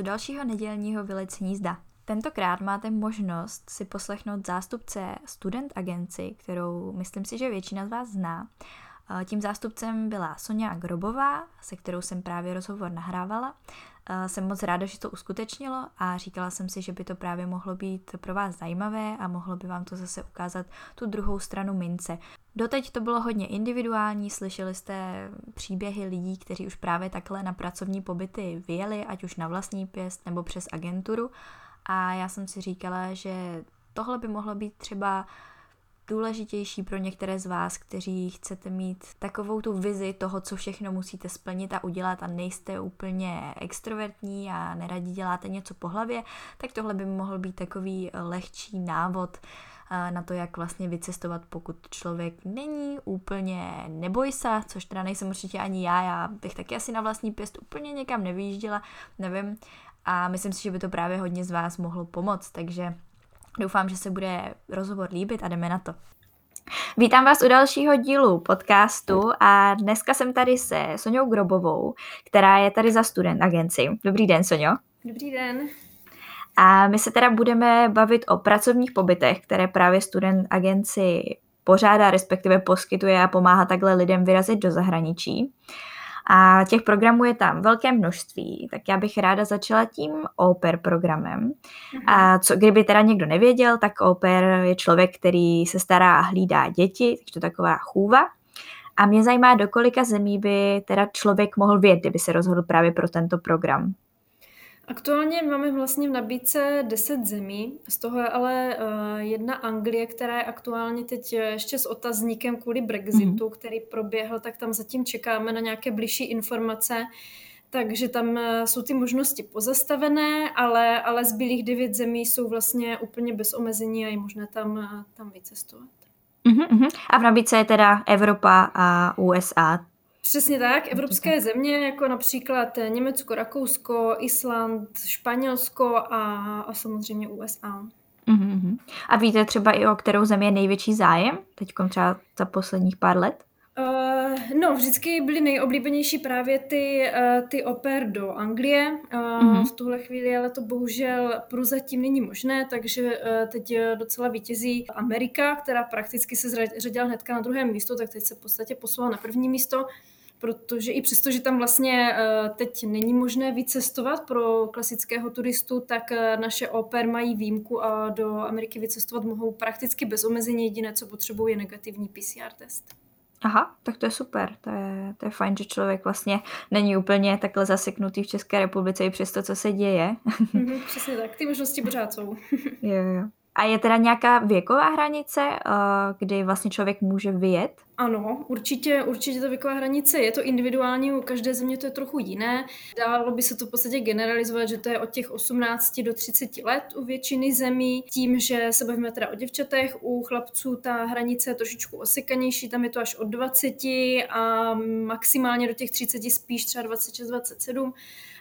u dalšího nedělního vylecení zda. Tentokrát máte možnost si poslechnout zástupce student agenci, kterou myslím si, že většina z vás zná. Tím zástupcem byla Sonja Grobová, se kterou jsem právě rozhovor nahrávala. Jsem moc ráda, že to uskutečnilo a říkala jsem si, že by to právě mohlo být pro vás zajímavé a mohlo by vám to zase ukázat tu druhou stranu mince. Doteď to bylo hodně individuální, slyšeli jste příběhy lidí, kteří už právě takhle na pracovní pobyty vyjeli, ať už na vlastní pěst nebo přes agenturu. A já jsem si říkala, že tohle by mohlo být třeba důležitější pro některé z vás, kteří chcete mít takovou tu vizi toho, co všechno musíte splnit a udělat a nejste úplně extrovertní a neradí děláte něco po hlavě, tak tohle by mohl být takový lehčí návod na to, jak vlastně vycestovat, pokud člověk není úplně neboj se, což teda nejsem určitě ani já, já bych taky asi na vlastní pěst úplně někam nevyjížděla, nevím, a myslím si, že by to právě hodně z vás mohlo pomoct, takže doufám, že se bude rozhovor líbit a jdeme na to. Vítám vás u dalšího dílu podcastu a dneska jsem tady se Soňou Grobovou, která je tady za student agenci. Dobrý den, Soňo. Dobrý den. A my se teda budeme bavit o pracovních pobytech, které právě student agenci pořádá, respektive poskytuje a pomáhá takhle lidem vyrazit do zahraničí. A těch programů je tam velké množství, tak já bych ráda začala tím OPER programem. A mhm. co, kdyby teda někdo nevěděl, tak OPER je člověk, který se stará a hlídá děti, takže to taková chůva. A mě zajímá, do kolika zemí by teda člověk mohl vědět, kdyby se rozhodl právě pro tento program. Aktuálně máme vlastně v nabídce 10 zemí, z toho je ale uh, jedna Anglie, která je aktuálně teď ještě s otazníkem kvůli Brexitu, mm-hmm. který proběhl, tak tam zatím čekáme na nějaké blížší informace. Takže tam uh, jsou ty možnosti pozastavené, ale, ale zbylých devět zemí jsou vlastně úplně bez omezení a je možné tam, tam vycestovat. Uh-huh, A v nabídce je teda Evropa a USA. Přesně tak. Evropské země, jako například Německo, Rakousko, Island, Španělsko a, a samozřejmě USA. Mm-hmm. A víte třeba i o kterou zemi je největší zájem? Teď třeba za posledních pár let? Uh, no, vždycky byly nejoblíbenější právě ty, uh, ty oper do Anglie. Uh, mm-hmm. V tuhle chvíli ale to bohužel prozatím není možné, takže uh, teď docela vítězí Amerika, která prakticky se zřadila hnedka na druhé místo, tak teď se v podstatě poslala na první místo protože i přesto, že tam vlastně teď není možné vycestovat pro klasického turistu, tak naše oper mají výjimku a do Ameriky vycestovat mohou prakticky bez omezení. Jediné, co potřebují, je negativní PCR test. Aha, tak to je super. To je, to je fajn, že člověk vlastně není úplně takhle zaseknutý v České republice i přes to, co se děje. Mm-hmm, přesně tak, ty možnosti pořád jsou. jo, jo. A je teda nějaká věková hranice, eh, kdy vlastně člověk může vyjet? Ano, určitě, určitě to věková hranice je to individuální, u každé země to je trochu jiné. Dalo by se to v podstatě generalizovat, že to je od těch 18 do 30 let u většiny zemí, tím, že se bavíme teda o děvčatech, u chlapců ta hranice je trošičku osekanější, tam je to až od 20 a maximálně do těch 30 spíš třeba 26-27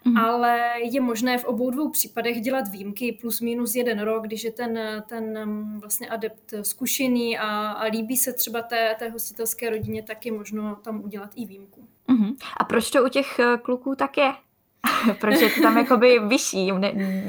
mm. ale je možné v obou dvou případech dělat výjimky plus minus jeden rok, když je ten, ten mm, vlastně adept zkušený a, a líbí se třeba té, té hostitelské rodině, tak je možno tam udělat i výjimku. Mm. A proč to u těch eh, kluků tak je? Proč je to tam jakoby vyšší,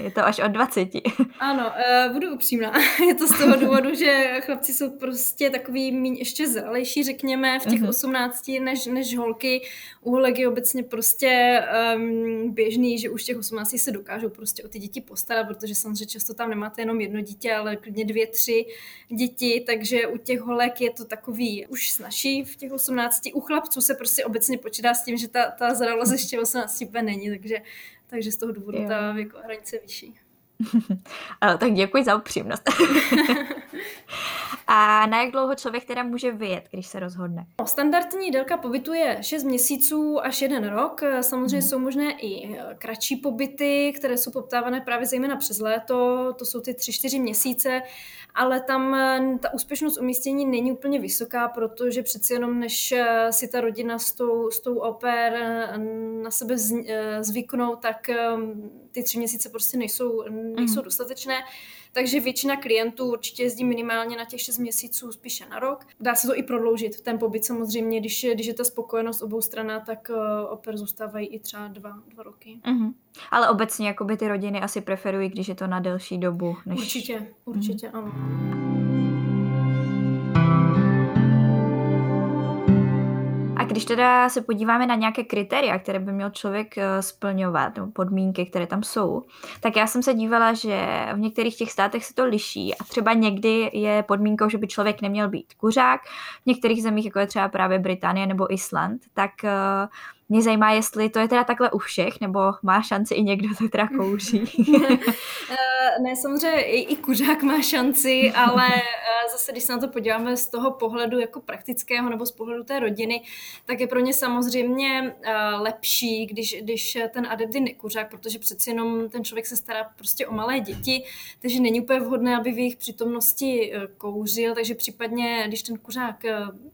je to až od 20. Ano, uh, budu upřímná. Je to z toho důvodu, že chlapci jsou prostě takový míň ještě zralejší, řekněme, v těch uh-huh. 18 než, než holky. U holek je obecně prostě um, běžný, že už těch 18 se dokážou prostě o ty děti postarat, protože samozřejmě často tam nemáte jenom jedno dítě, ale klidně dvě, tři děti, takže u těch holek je to takový už snažší v těch 18. U chlapců se prostě obecně počítá s tím, že ta, ta zralost ještě 18 není, takže, takže z toho důvodu jo. ta věková hranice je vyšší. ano, tak děkuji za upřímnost. A na jak dlouho člověk teda může vyjet, když se rozhodne? No, standardní délka pobytu je 6 měsíců až jeden rok. Samozřejmě hmm. jsou možné i eh, kratší pobyty, které jsou poptávané právě zejména přes léto. To jsou ty 3-4 měsíce ale tam eh, ta úspěšnost umístění není úplně vysoká, protože přeci jenom než eh, si ta rodina s tou, s tou oper na sebe zvyknou, tak ty tři měsíce prostě nejsou, nejsou mm. dostatečné. Takže většina klientů určitě jezdí minimálně na těch 6 měsíců, spíše na rok. Dá se to i prodloužit, ten pobyt samozřejmě, když je, když je ta spokojenost obou strana, tak uh, oper zůstávají i třeba dva, dva roky. Mm-hmm. Ale obecně jakoby ty rodiny asi preferují, když je to na delší dobu. Než... Určitě, určitě, mm-hmm. ano. Když teda se podíváme na nějaké kritéria, které by měl člověk eh, splňovat, nebo podmínky, které tam jsou, tak já jsem se dívala, že v některých těch státech se to liší a třeba někdy je podmínkou, že by člověk neměl být kuřák. V některých zemích, jako je třeba právě Británie nebo Island, tak uh, mě zajímá, jestli to je teda takhle u všech, nebo má šanci i někdo to teda kouří. Eh, ne, samozřejmě i, i kuřák má šanci, ale eh, zase, když se na to podíváme z toho pohledu jako praktického nebo z pohledu té rodiny, tak je pro ně samozřejmě eh, lepší, když, když ten adept je nekuřák, protože přeci jenom ten člověk se stará prostě o malé děti, takže není úplně vhodné, aby v jejich přítomnosti kouřil, takže případně, když ten kuřák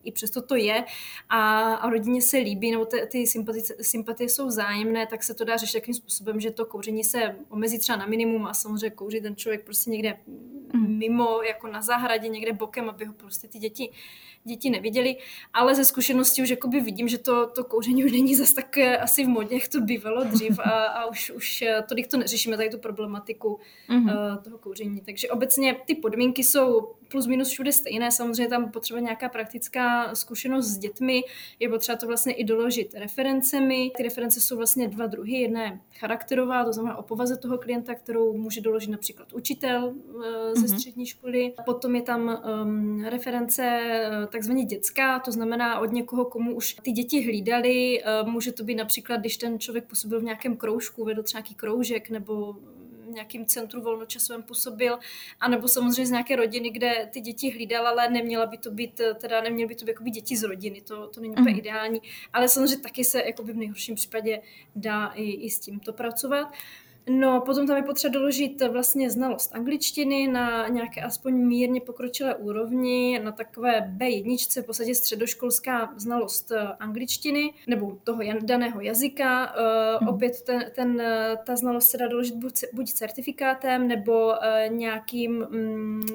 i přesto to je a, a rodině se líbí, nebo ty, ty sympatie, sympatie jsou zájemné, tak se to dá řešit takým způsobem, že to kouření se omezí třeba na minimum a samozřejmě kouří ten člověk prostě někde mhm. mimo, jako na zahradě, někde bokem, aby ho prostě ty děti děti neviděli, ale ze zkušenosti už jakoby vidím, že to, to kouření už není zas tak eh, asi v modě, jak to bývalo dřív a, a už, už eh, tolik to neřešíme, tady tu problematiku mm-hmm. uh, toho kouření. Takže obecně ty podmínky jsou plus minus všude stejné, samozřejmě tam potřeba nějaká praktická zkušenost s dětmi, je potřeba to vlastně i doložit referencemi. Ty reference jsou vlastně dva druhy, jedna je charakterová, to znamená o povaze toho klienta, kterou může doložit například učitel uh, ze mm-hmm. střední školy. Potom je tam um, reference takzvaně dětská, to znamená od někoho, komu už ty děti hlídali. Eh, může to být například, když ten člověk působil v nějakém kroužku, vedl třeba nějaký kroužek nebo v nějakým centru volnočasovém působil, anebo samozřejmě z nějaké rodiny, kde ty děti hlídal, ale neměla by to být, eh, teda neměly by to být jakoby děti z rodiny, to, to není úplně mm. ideální, ale samozřejmě taky se jakoby v nejhorším případě dá i, i s tímto pracovat. No, potom tam je potřeba doložit vlastně znalost angličtiny na nějaké aspoň mírně pokročilé úrovni, na takové B1, v podstatě středoškolská znalost eh, angličtiny nebo toho daného jazyka. Uh, opět ten, ten, eh, ta znalost se dá doložit buď, buď certifikátem nebo nějakým um,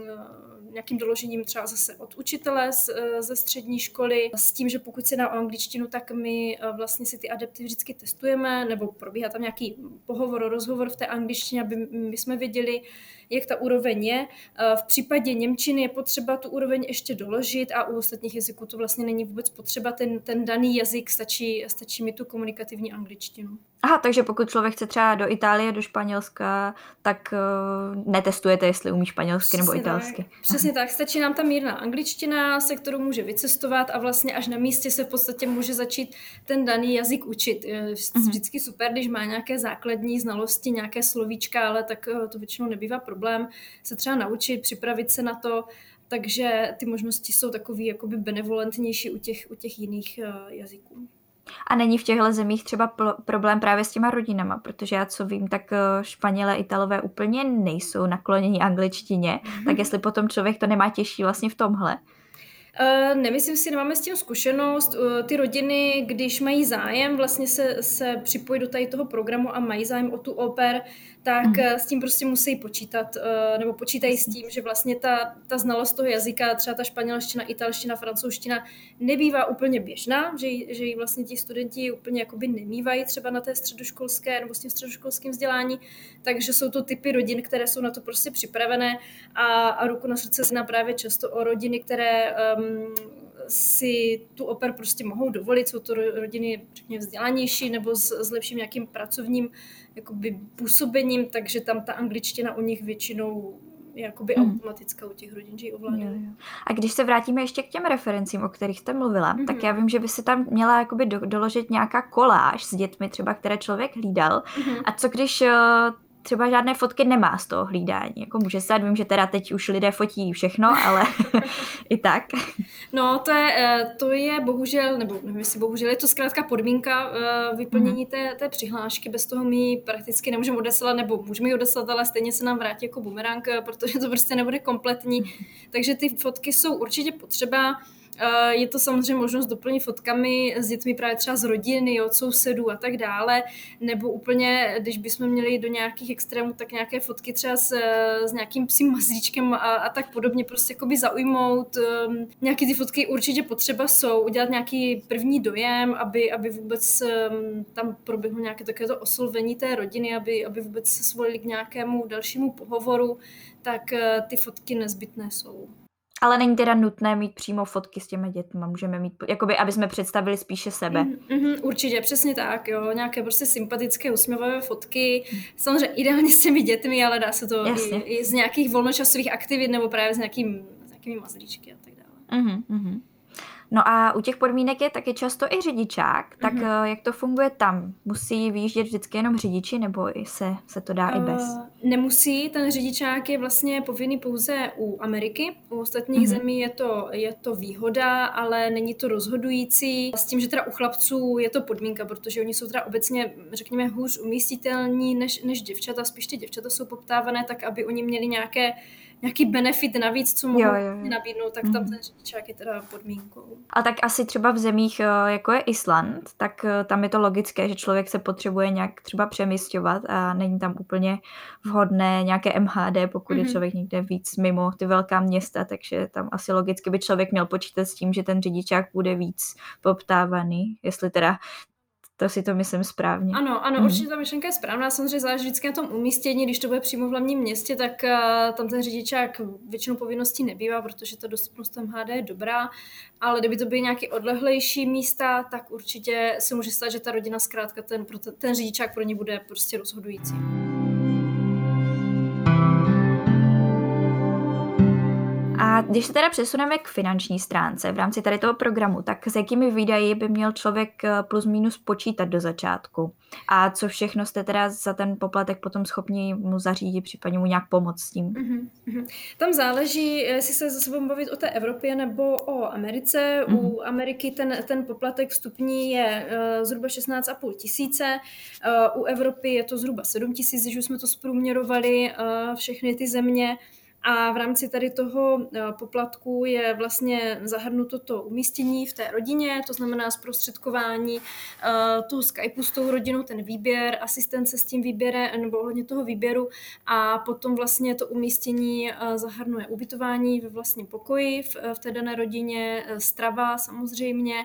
nějakým doložením třeba zase od učitele z, eh, ze střední školy, s tím, že pokud se o angličtinu, tak my eh, vlastně si ty adepty vždycky testujeme, nebo probíhá tam nějaký pohovor, rozhovor v té angličtině, aby my jsme věděli, jak ta úroveň je. Eh, v případě Němčiny je potřeba tu úroveň ještě doložit a u ostatních jazyků to vlastně není vůbec potřeba. Ten, ten daný jazyk stačí, stačí mi tu komunikativní angličtinu. Aha, takže pokud člověk chce třeba do Itálie, do Španělska, tak uh, netestujete, jestli umí španělsky Přesně nebo italsky. Tak. Přesně tak, stačí nám ta mírná angličtina, se kterou může vycestovat a vlastně až na místě se v podstatě může začít ten daný jazyk učit. Je mhm. vždycky super, když má nějaké základní znalosti, nějaké slovíčka, ale tak to většinou nebývá problém se třeba naučit, připravit se na to, takže ty možnosti jsou takový jakoby benevolentnější u těch, u těch jiných uh, jazyků. A není v těchto zemích třeba problém právě s těma rodinama, protože já co vím, tak eh, Španělé, Italové úplně nejsou nakloněni angličtině, mm-hmm. tak jestli potom člověk to nemá těžší vlastně v tomhle. Uh, nemyslím si, nemáme s tím zkušenost. Uh, ty rodiny, když mají zájem vlastně se, se připojit do tady toho programu a mají zájem o tu oper, tak mm. s tím prostě musí počítat, uh, nebo počítají s tím, že vlastně ta, ta znalost toho jazyka, třeba ta španělština, italština, francouzština, nebývá úplně běžná, že, že ji vlastně ti studenti úplně jakoby nemývají třeba na té středoškolské nebo s tím středoškolským vzdělání, takže jsou to typy rodin, které jsou na to prostě připravené a, a ruku na srdce se právě často o rodiny, které um, si tu oper prostě mohou dovolit, jsou to rodiny řekněme vzdělanější nebo s, s lepším nějakým pracovním jakoby působením, takže tam ta angličtina u nich většinou je jakoby mm. automatická u těch rodin, že ji ovládají. A když se vrátíme ještě k těm referencím, o kterých jste mluvila, mm-hmm. tak já vím, že by se tam měla jakoby do, doložit nějaká koláž s dětmi třeba, které člověk hlídal. Mm-hmm. A co když uh, třeba žádné fotky nemá z toho hlídání. Jako může se, vím, že teda teď už lidé fotí všechno, ale i tak. No, to je, eh, to je bohužel, nebo nevím, jestli bohužel, je to zkrátka podmínka eh, vyplnění mm. té, té přihlášky, bez toho my prakticky nemůžeme odeslat, nebo můžeme ji odeslat, ale stejně se nám vrátí jako bumerang, eh, protože to prostě nebude kompletní. Takže ty fotky jsou určitě potřeba. Je to samozřejmě možnost doplnit fotkami s dětmi právě třeba z rodiny, od sousedů a tak dále, nebo úplně, když bychom měli do nějakých extrémů, tak nějaké fotky třeba s, s nějakým psím mazlíčkem a, a tak podobně, prostě jakoby zaujmout. Um, nějaké ty fotky určitě potřeba jsou, udělat nějaký první dojem, aby, aby vůbec um, tam proběhlo nějaké takovéto oslovení té rodiny, aby, aby vůbec se svolili k nějakému dalšímu pohovoru, tak uh, ty fotky nezbytné jsou. Ale není teda nutné mít přímo fotky s těmi dětmi, můžeme mít, jakoby, aby jsme představili spíše sebe. Mm-hmm, určitě, přesně tak, jo, nějaké prostě sympatické, usměvavé fotky, samozřejmě ideálně s těmi dětmi, ale dá se to i, i, z nějakých volnočasových aktivit nebo právě s, nějakým, s nějakými mazlíčky a tak dále. Mm-hmm. No a u těch podmínek je taky často i řidičák, tak mm-hmm. jak to funguje tam? Musí vyjíždět vždycky jenom řidiči, nebo i se, se to dá uh, i bez? Nemusí, ten řidičák je vlastně povinný pouze u Ameriky, u ostatních mm-hmm. zemí je to, je to výhoda, ale není to rozhodující. S tím, že teda u chlapců je to podmínka, protože oni jsou teda obecně, řekněme, hůř umístitelní než, než děvčata, spíš ty děvčata jsou poptávané, tak aby oni měli nějaké nějaký benefit navíc, co mohou jo, jo, jo. nabídnout, tak tam mm. ten řidičák je teda podmínkou. A tak asi třeba v zemích, eh, jako je Island, tak eh, tam je to logické, že člověk se potřebuje nějak třeba přemysťovat a není tam úplně vhodné nějaké MHD, pokud mm-hmm. je mhm. člověk někde víc mimo ty velká města, takže tam asi logicky by člověk měl počítat s tím, že ten řidičák bude víc poptávaný, jestli teda to si to myslím správně. Ano, ano, mm. určitě ta myšlenka je správná. Samozřejmě záleží vždycky na tom umístění. Když to bude přímo v hlavním městě, tak uh, tam ten řidičák většinou povinností nebývá, protože ta dostupnost MHD je dobrá. Ale kdyby to byly nějaké odlehlejší místa, tak určitě se může stát, že ta rodina zkrátka ten, ten řidičák pro ně bude prostě rozhodující. A když se teda přesuneme k finanční stránce v rámci tady toho programu, tak s jakými výdaji by měl člověk eh, plus minus počítat do začátku? A co všechno jste teda za ten poplatek potom schopni mu zařídit, případně mu nějak pomoct s tím? Mm-hmm. Tam záleží, jestli se zase budeme bavit o té Evropě nebo o Americe. Mm-hmm. U Ameriky ten, ten poplatek vstupní je uh, zhruba 16,5 tisíce, uh, u Evropy je to zhruba 7 tisíc, když už jsme to zprůměrovali uh, všechny ty země. A v rámci tady toho eh, poplatku je vlastně zahrnuto to umístění v té rodině, to znamená zprostředkování eh, toho Skypeu s tou rodinou, ten výběr, asistence s tím výběrem nebo ohledně toho výběru a potom vlastně to umístění eh, zahrnuje ubytování ve vlastním pokoji v, té dané rodině, strava samozřejmě.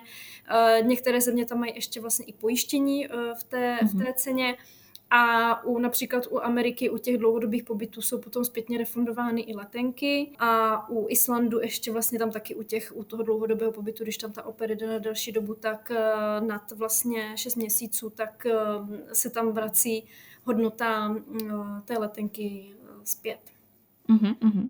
Některé země tam mají ještě vlastně i pojištění v té, v té mhm. ceně. A u, například u Ameriky, u těch dlouhodobých pobytů jsou potom zpětně refundovány i letenky a u Islandu ještě vlastně tam taky u, těch, u toho dlouhodobého pobytu, když tam ta opera jde na další dobu, tak eh, nad vlastně 6 měsíců, tak eh, se tam vrací hodnota eh, té letenky zpět. Uh-huh.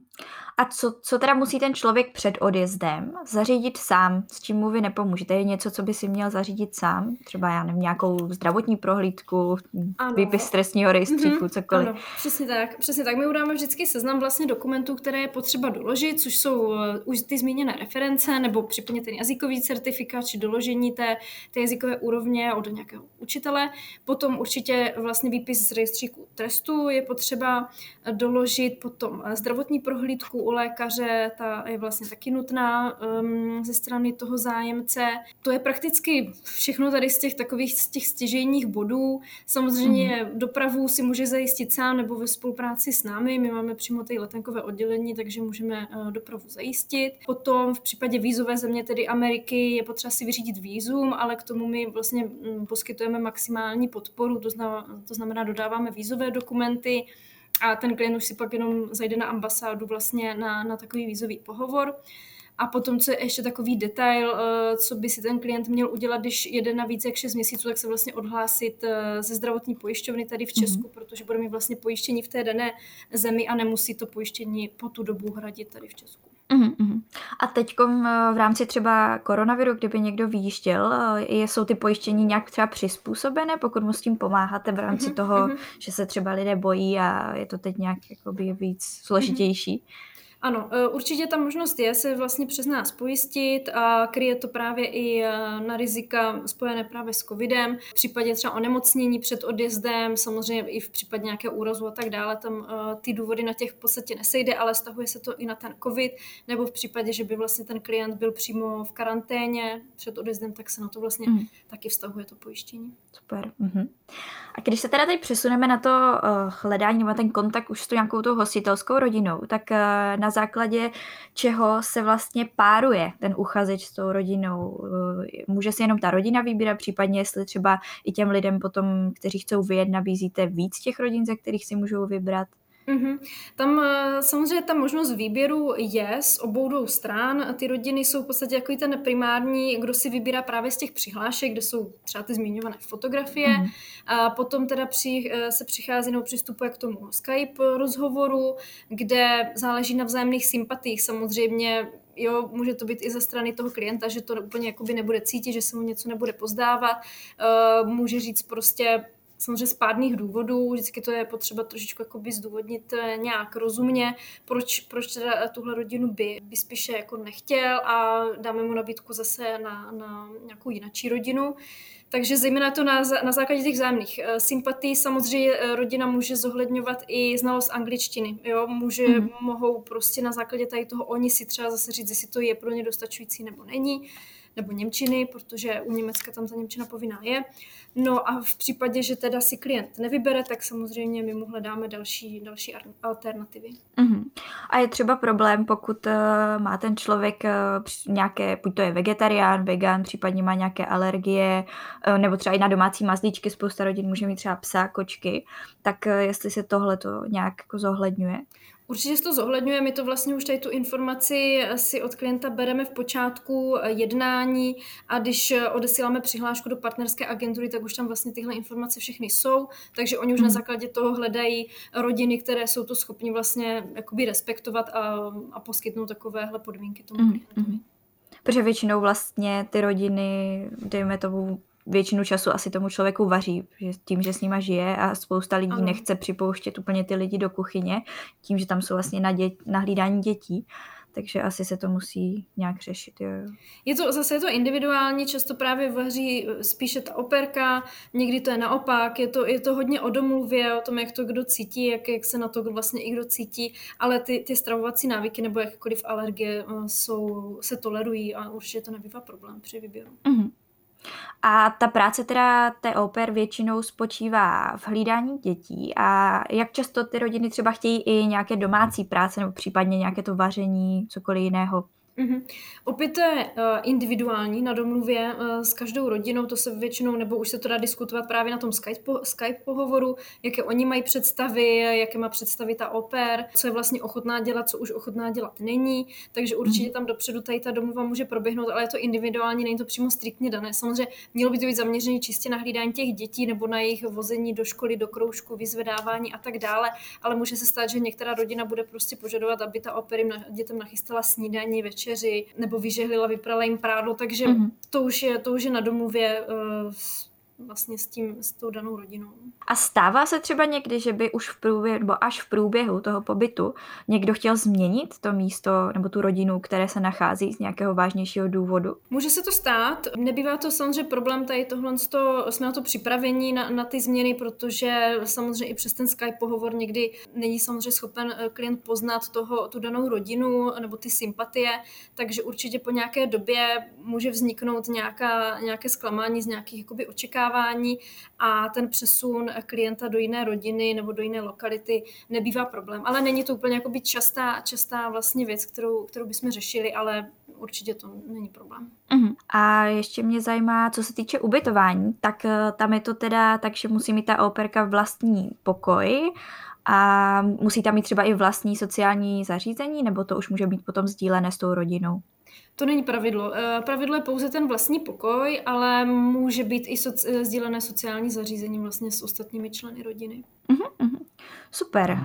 A co, co teda musí ten člověk před odjezdem zařídit sám, s čím mu vy nepomůžete? Je něco, co by si měl zařídit sám? Třeba já nevím, nějakou zdravotní prohlídku, ano. výpis trestního rejstříku, mm-hmm. cokoliv. Ano, přesně tak, přesně tak. My udáme vždycky seznam vlastně dokumentů, které je potřeba doložit, což jsou uh, už ty zmíněné reference, nebo případně ten jazykový certifikát, či doložení té, té jazykové úrovně od nějakého učitele. Potom určitě vlastně výpis z rejstříku trestu je potřeba doložit, potom uh, zdravotní prohlídku u lékaře, ta je vlastně taky nutná um, ze strany toho zájemce. To je prakticky všechno tady z těch takových z těch stěžejních bodů. Samozřejmě mm. dopravu si může zajistit sám nebo ve spolupráci s námi. My máme přímo tady letenkové oddělení, takže můžeme uh, dopravu zajistit. Potom v případě vízové země, tedy Ameriky, je potřeba si vyřídit vízum, ale k tomu my vlastně um, poskytujeme maximální podporu, to znamená, to znamená dodáváme vízové dokumenty, a ten klient už si pak jenom zajde na ambasádu vlastně na, na takový vízový pohovor. A potom, co je ještě takový detail, eh, co by si ten klient měl udělat, když jede na více jak 6 měsíců, tak se vlastně odhlásit eh, ze zdravotní pojišťovny tady v Česku, mm-hmm. protože bude mít vlastně pojištění v té dané zemi a nemusí to pojištění po tu dobu hradit tady v Česku. Uhum, A teď eh, v rámci třeba koronaviru, kdyby někdo vyjížděl, jsou ty pojištění nějak třeba přizpůsobené, pokud mu s tím pomáháte v rámci uhum, toho, uhum. že se třeba lidé bojí a je to teď nějak jakoby víc složitější? Ano, e, určitě ta možnost je se vlastně přes nás pojistit a kryje to právě i e, na rizika spojené právě s covidem. V případě třeba onemocnění před odjezdem, samozřejmě i v případě nějakého úrazu a tak dále, tam e, ty důvody na těch v podstatě nesejde, ale stahuje se to i na ten covid, nebo v případě, že by vlastně ten klient byl přímo v karanténě před odjezdem, tak se na to vlastně mm. taky vztahuje to pojištění. Super. Mm-hmm. A když se teda teď přesuneme na to uh, hledání nebo ten kontakt už s tou nějakou tou hostitelskou rodinou, tak uh, na základě čeho se vlastně páruje ten uchazeč s tou rodinou? Uh, může si jenom ta rodina vybírat, případně jestli třeba i těm lidem potom, kteří chcou vyjet, nabízíte víc těch rodin, ze kterých si můžou vybrat? Mm-hmm. Tam eh, samozřejmě ta možnost výběru je z obou dvou stran. Ty rodiny jsou v podstatě jako ten primární, kdo si vybírá právě z těch přihlášek, kde jsou třeba ty zmiňované fotografie. Mm-hmm. A potom teda při, eh, se přichází nebo přistupuje k tomu Skype rozhovoru, kde záleží na vzájemných sympatích. Samozřejmě jo, může to být i ze strany toho klienta, že to úplně jakoby nebude cítit, že se mu něco nebude pozdávat. Uh, může říct prostě, samozřejmě z pádných důvodů, vždycky to je potřeba trošičku jakoby zdůvodnit eh, nějak rozumně, proč, proč teda tuhle rodinu by, by spíše jako nechtěl a dáme mu nabídku zase na, na nějakou jinačí rodinu. Takže zejména to na, na základě těch vzájemných uh, sympatí samozřejmě uh, rodina může zohledňovat i znalost angličtiny. Jo? Může, mm. Mohou prostě na základě tady toho oni si třeba zase říct, jestli to je pro ně dostačující nebo není nebo Němčiny, protože u Německa tam ta Němčina povinná je. No a v případě, že teda si klient nevybere, tak samozřejmě my mu hledáme další, další alternativy. Uh-huh. A je třeba problém, pokud uh, má ten člověk uh, nějaké, buď to je vegetarián, vegan, případně má nějaké alergie, uh, nebo třeba i na domácí mazlíčky, spousta rodin může mít třeba psa, kočky, tak uh, jestli se tohle to nějak jako zohledňuje. Určitě to zohledňuje, my to vlastně už tady tu informaci si od klienta bereme v počátku jednání a když odesíláme přihlášku do partnerské agentury, tak už tam vlastně tyhle informace všechny jsou, takže oni už hmm. na základě toho hledají rodiny, které jsou to schopni vlastně jakoby respektovat a, a poskytnout takovéhle podmínky tomu hmm. klientovi. Hmm. Protože většinou vlastně ty rodiny, dejme tomu, většinu času asi tomu člověku vaří, že tím, že s nima žije a spousta lidí ano. nechce připouštět úplně ty lidi do kuchyně, tím, že tam jsou vlastně na, dě- na hlídání dětí takže asi se to musí nějak řešit. Jo. Je to zase je to individuální, často právě vaří spíše ta operka, někdy to je naopak, je to, je to hodně o domluvě, o tom, jak to kdo cítí, jak, jak se na to vlastně i kdo cítí, ale ty, ty stravovací návyky nebo jakkoliv alergie eh, jsou, se tolerují a určitě to nebývá problém při výběru. Mm-hmm. A ta práce teda té oper většinou spočívá v hlídání dětí a jak často ty rodiny třeba chtějí i nějaké domácí práce nebo případně nějaké to vaření, cokoliv jiného. Mm-hmm. Opět to je uh, individuální na domluvě uh, s každou rodinou, to se většinou, nebo už se to dá diskutovat právě na tom Skype, po, Skype pohovoru, jaké oni mají představy, jaké má představy ta oper, co je vlastně ochotná dělat, co už ochotná dělat není, takže určitě mm-hmm. tam dopředu tady ta domluva může proběhnout, ale je to individuální, není to přímo striktně dané. Samozřejmě mělo by to být zaměřené čistě na hlídání těch dětí nebo na jejich vození do školy, do kroužku, vyzvedávání a tak dále, ale může se stát, že některá rodina bude prostě požadovat, aby ta oper jim na, dětem nachystala snídaní, večer večeři nebo vyžehlila, vyprala jim prádlo, takže mm-hmm. to, už je, to už je na domluvě uh, vlastně s tím, s tou danou rodinou. A stává se třeba někdy, že by už v průběhu, nebo až v průběhu toho pobytu někdo chtěl změnit to místo nebo tu rodinu, které se nachází z nějakého vážnějšího důvodu? Může se to stát. Nebývá to samozřejmě problém tady tohle, to, jsme na to připraveni na, na ty změny, protože samozřejmě i přes ten Skype pohovor někdy není samozřejmě schopen eh, klient poznat toho, tu danou rodinu nebo ty sympatie, takže určitě po nějaké době může vzniknout nějaká, nějaké zklamání z nějakých jakoby, očekávání a ten přesun klienta do jiné rodiny nebo do jiné lokality nebývá problém. Ale není to úplně jakoby častá, častá vlastně věc, kterou, kterou bychom řešili, ale určitě to není problém. Uh-huh. A ještě mě zajímá, co se týče ubytování, tak eh, tam je to teda tak, že musí mít ta operka vlastní pokoj a musí tam mít třeba i vlastní sociální zařízení, nebo to už může být potom sdílené s tou rodinou? To není pravidlo. Eh, pravidlo je pouze ten vlastní pokoj, ale může být i soci- eh, sdílené sociální zařízení vlastně s ostatními členy rodiny. Uh-huh, uh-huh. Super.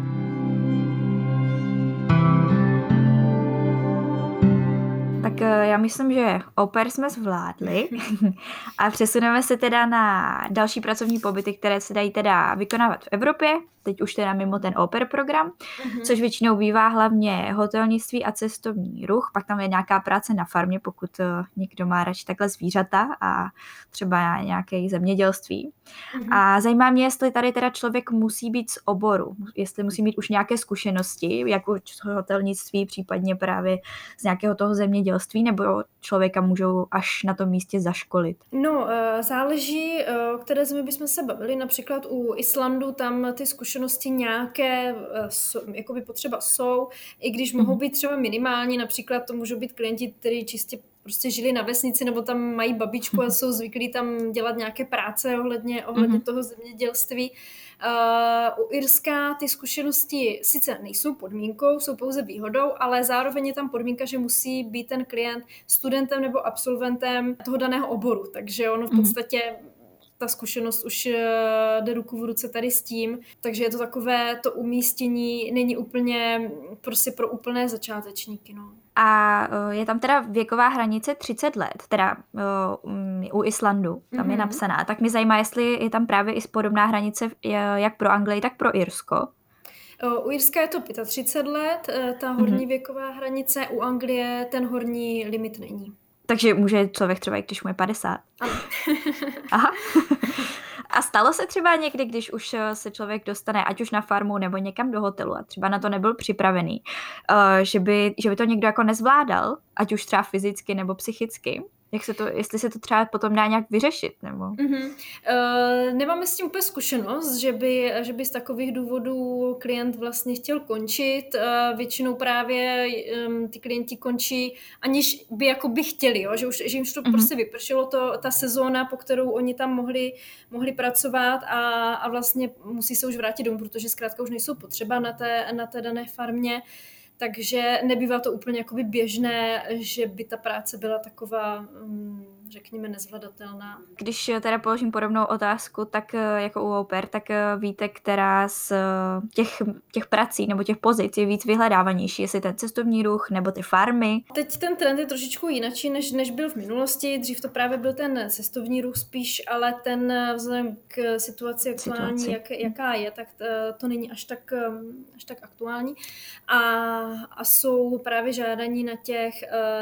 Tak eh, já myslím, že oper jsme zvládli a přesuneme se teda na další pracovní pobyty, které se dají teda vykonávat v Evropě, teď už teda mimo ten oper program, mm-hmm. což většinou bývá hlavně hotelnictví a cestovní ruch, pak tam je nějaká práce na farmě, pokud uh, někdo má radši takhle zvířata a třeba nějaké zemědělství. Mm-hmm. A zajímá mě, jestli tady teda člověk musí být z oboru, jestli musí mít už nějaké zkušenosti, jako hotelnictví, případně právě z nějakého toho zemědělství, nebo člověka můžou až na tom místě zaškolit? No, eh, záleží, o které zemi bychom se bavili. Například u Islandu tam ty zkušenosti nějaké eh, jakoby potřeba jsou, i když mohou mhm. být třeba minimální, například to můžou být klienti, kteří čistě prostě žili na vesnici nebo tam mají babičku a mhm. jsou zvyklí tam dělat nějaké práce ohledně, ohledně mm-hmm. toho zemědělství. Uh, u Irska ty zkušenosti sice nejsou podmínkou, jsou pouze výhodou, ale zároveň je tam podmínka, že musí být ten klient studentem nebo absolventem toho daného oboru. Takže ono v mhm. podstatě ta zkušenost už uh, jde ruku v ruce tady s tím, takže je to takové, to umístění není úplně prostě pro úplné začátečníky. No. A uh, je tam teda věková hranice 30 let, teda uh, u Islandu, tam mm-hmm. je mhm. napsaná. Tak mě zajímá, jestli je tam právě i podobná hranice jak pro Anglii, tak pro Irsko. U Irska je to 35 let, ta horní mm-hmm. věková hranice, u Anglie ten horní limit není. Takže může člověk třeba i když mu je 50. Ano. Aha. A stalo se třeba někdy, když už eh, se člověk dostane, ať už na farmu nebo někam do hotelu a třeba na to nebyl připravený, uh, že, by, že by to někdo jako nezvládal, ať už třeba fyzicky nebo psychicky, jak se to, jestli se to třeba potom dá nějak vyřešit, nebo? Mm-hmm. Uh, nemáme s tím úplně zkušenost, že by, že by z takových důvodů klient vlastně chtěl končit. Uh, většinou právě um, ty klienti končí, aniž by jako by chtěli, jo? Že, už, že jim to mm-hmm. prostě vypršelo to, ta sezóna, po kterou oni tam mohli, mohli pracovat a, a vlastně musí se už vrátit domů, protože zkrátka už nejsou potřeba na té, na té dané farmě. Uh, takže nebývá to úplně jakoby běžné, že by ta práce byla taková, mm, řekněme, nezvladatelná. Když teda položím podobnou otázku, tak eh, jako u oper, tak eh, víte, která z eh, těch, těch prací nebo těch pozic je víc vyhledávanější, jestli ten cestovní ruch nebo ty farmy? Teď ten trend je trošičku jinačí, než, než byl v minulosti. Dřív to právě byl ten cestovní ruch spíš, ale ten vzhledem k situaci aktuální, situaci. Jak, jaká je, tak to není až tak, až tak aktuální. A, a jsou právě žádaní na těch,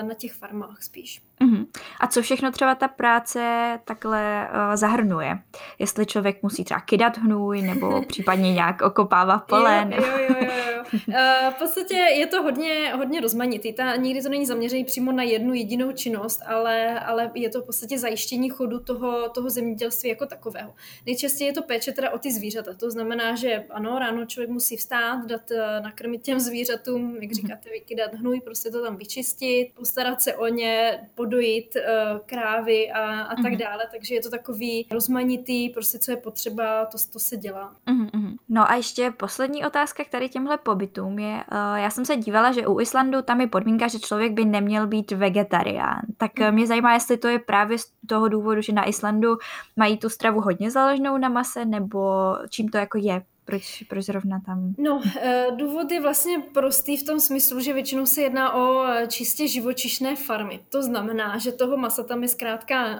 na těch farmách spíš. Uh-huh. A co všechno třeba ta práce takhle uh, zahrnuje? Jestli člověk musí třeba kydat hnůj, nebo případně nějak okopávat pole? Jo, jo, jo, jo, jo. Uh, v podstatě je to hodně, hodně rozmanitý. Ta, nikdy to není zaměřený přímo na jednu jedinou činnost, ale, ale je to v podstatě zajištění chodu toho, toho zemědělství jako takového. Nejčastěji je to péče teda o ty zvířata. To znamená, že ano, ráno člověk musí vstát, dát uh, nakrmit těm zvířatům, jak říkáte, vykydat hnůj, prostě to tam vyčistit, postarat se o ně, podojit uh, krávy a, a tak mm-hmm. dále, takže je to takový rozmanitý, prostě co je potřeba, to, to se dělá. Mm-hmm. No a ještě poslední otázka k tady těmhle pobytům je, uh, já jsem se dívala, že u Islandu tam je podmínka, že člověk by neměl být vegetarián, tak mm-hmm. mě zajímá, jestli to je právě z toho důvodu, že na Islandu mají tu stravu hodně založenou na mase, nebo čím to jako je proč, proč zrovna tam? No, eh, důvod je vlastně prostý v tom smyslu, že většinou se jedná o eh, čistě živočišné farmy. To znamená, že toho masa tam je zkrátka eh,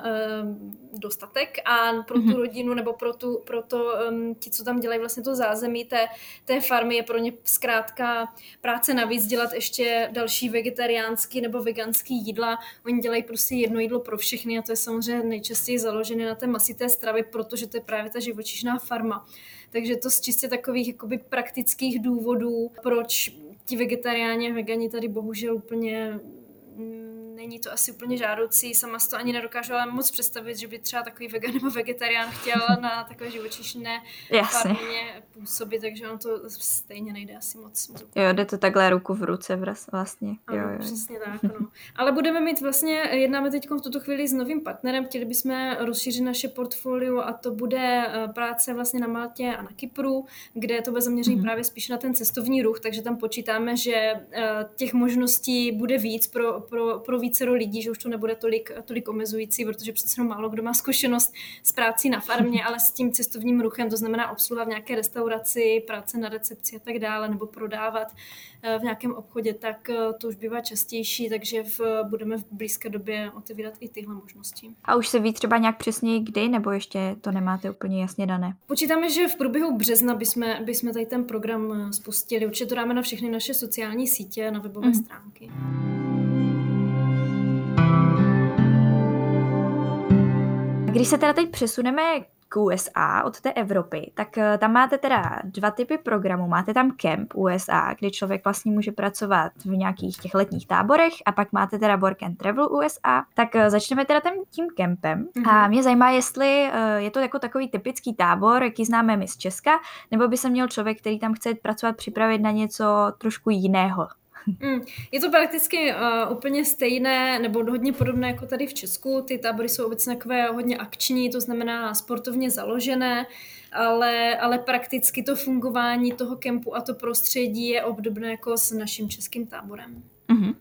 dostatek a pro tu mm-hmm. rodinu nebo pro, tu, pro to, ti, co tam dělají vlastně to zázemí té, té farmy, je pro ně zkrátka práce navíc dělat ještě další vegetariánský nebo veganský jídla. Oni dělají prostě jedno jídlo pro všechny a to je samozřejmě nejčastěji založené na té masité stravy, protože to je právě ta živočišná farma. Takže to z čistě takových jakoby praktických důvodů, proč ti vegetariáni a vegani tady bohužel úplně není to asi úplně žádoucí, sama si to ani nedokážu ale moc představit, že by třeba takový vegan nebo vegetarián chtěl na takové živočišné farmě působit, takže on to stejně nejde asi moc. moc jo, jde to takhle ruku v ruce vlastně. Ano, jo, jo. přesně tak, no. Ale budeme mít vlastně, jednáme teď v tuto chvíli s novým partnerem, chtěli bychom rozšířit naše portfolio a to bude eh, práce vlastně na Maltě a na Kypru, kde to bude zaměření mm-hmm. právě spíš na ten cestovní ruch, takže tam počítáme, že eh, těch možností bude víc pro, pro, pro víc více lidí, že už to nebude tolik, tolik omezující, protože přece málo kdo má zkušenost s prací na farmě, ale s tím cestovním ruchem, to znamená obsluha v nějaké restauraci, práce na recepci a tak dále, nebo prodávat v nějakém obchodě, tak to už bývá častější, takže v, budeme v blízké době otevírat i tyhle možnosti. A už se ví třeba nějak přesně kdy, nebo ještě to nemáte úplně jasně dané? Počítáme, že v průběhu března bychom, bychom tady ten program eh, spustili. Určitě to dáme na všechny naše sociální sítě, na webové mm. stránky. Když se teda teď přesuneme k USA od té Evropy, tak eh, tam máte teda dva typy programů. Máte tam camp USA, kde člověk vlastně může pracovat v nějakých těch letních táborech a pak máte teda work and travel USA. Tak eh, začneme teda tím campem mm-hmm. a mě zajímá, jestli eh, je to jako takový typický tábor, jaký známe my z Česka, nebo by se měl člověk, který tam chce pracovat, připravit na něco trošku jiného. Mm, je to prakticky uh, úplně stejné nebo hodně podobné jako tady v Česku. Ty tábory jsou obecně takové hodně akční, to znamená sportovně založené, ale, ale prakticky to fungování toho kempu a to prostředí je obdobné jako s naším českým táborem. Uh-huh.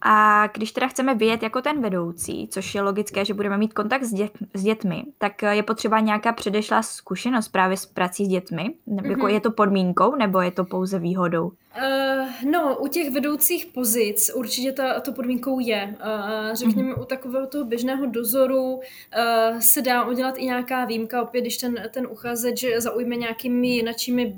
A když teda chceme vyjet jako ten vedoucí, což je logické, že budeme mít kontakt s, dět, s dětmi, tak je potřeba nějaká předešlá zkušenost právě s prací s dětmi? Uh-huh. Jako je to podmínkou nebo je to pouze výhodou? Uh, no, u těch vedoucích pozic určitě ta, to podmínkou je. Uh, řekněme, uh-huh. u takového toho běžného dozoru uh, se dá udělat i nějaká výjimka, opět, když ten, ten uchazeč zaujme nějakými jinačími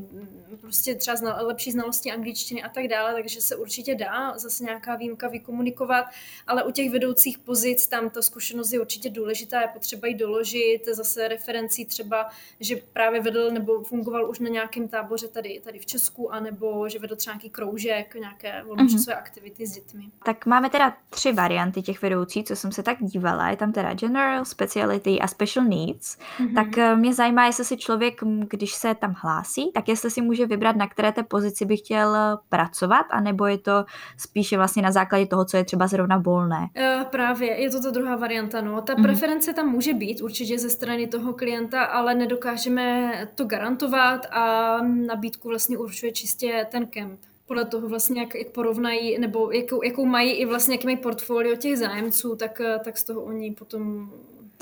prostě třeba zna, lepší znalosti angličtiny a tak dále, takže se určitě dá zase nějaká výjimka vykomunikovat, ale u těch vedoucích pozic tam ta zkušenost je určitě důležitá, je potřeba ji doložit, zase referencí třeba, že právě vedl nebo fungoval už na nějakém táboře tady, tady v Česku, anebo že vedl třeba nějaký kroužek, nějaké volnočasové mm-hmm. aktivity s dětmi. Tak máme teda tři varianty těch vedoucích, co jsem se tak dívala. Je tam teda General, Speciality a Special Needs. Mm-hmm. Tak eh, mě zajímá, jestli si člověk, když se tam hlásí, tak jestli si může vybrat, na které té pozici by chtěl eh, pracovat, anebo je to spíše vlastně na základě toho, co je třeba zrovna volné? Uh, právě, je to ta druhá varianta. No. Ta mm. preference tam může být určitě ze strany toho klienta, ale nedokážeme to garantovat a nabídku vlastně určuje čistě ten kemp podle toho vlastně, jak, jak porovnají, nebo jakou, jakou mají i vlastně, jaký mají portfolio těch zájemců, tak, eh, tak z toho oni potom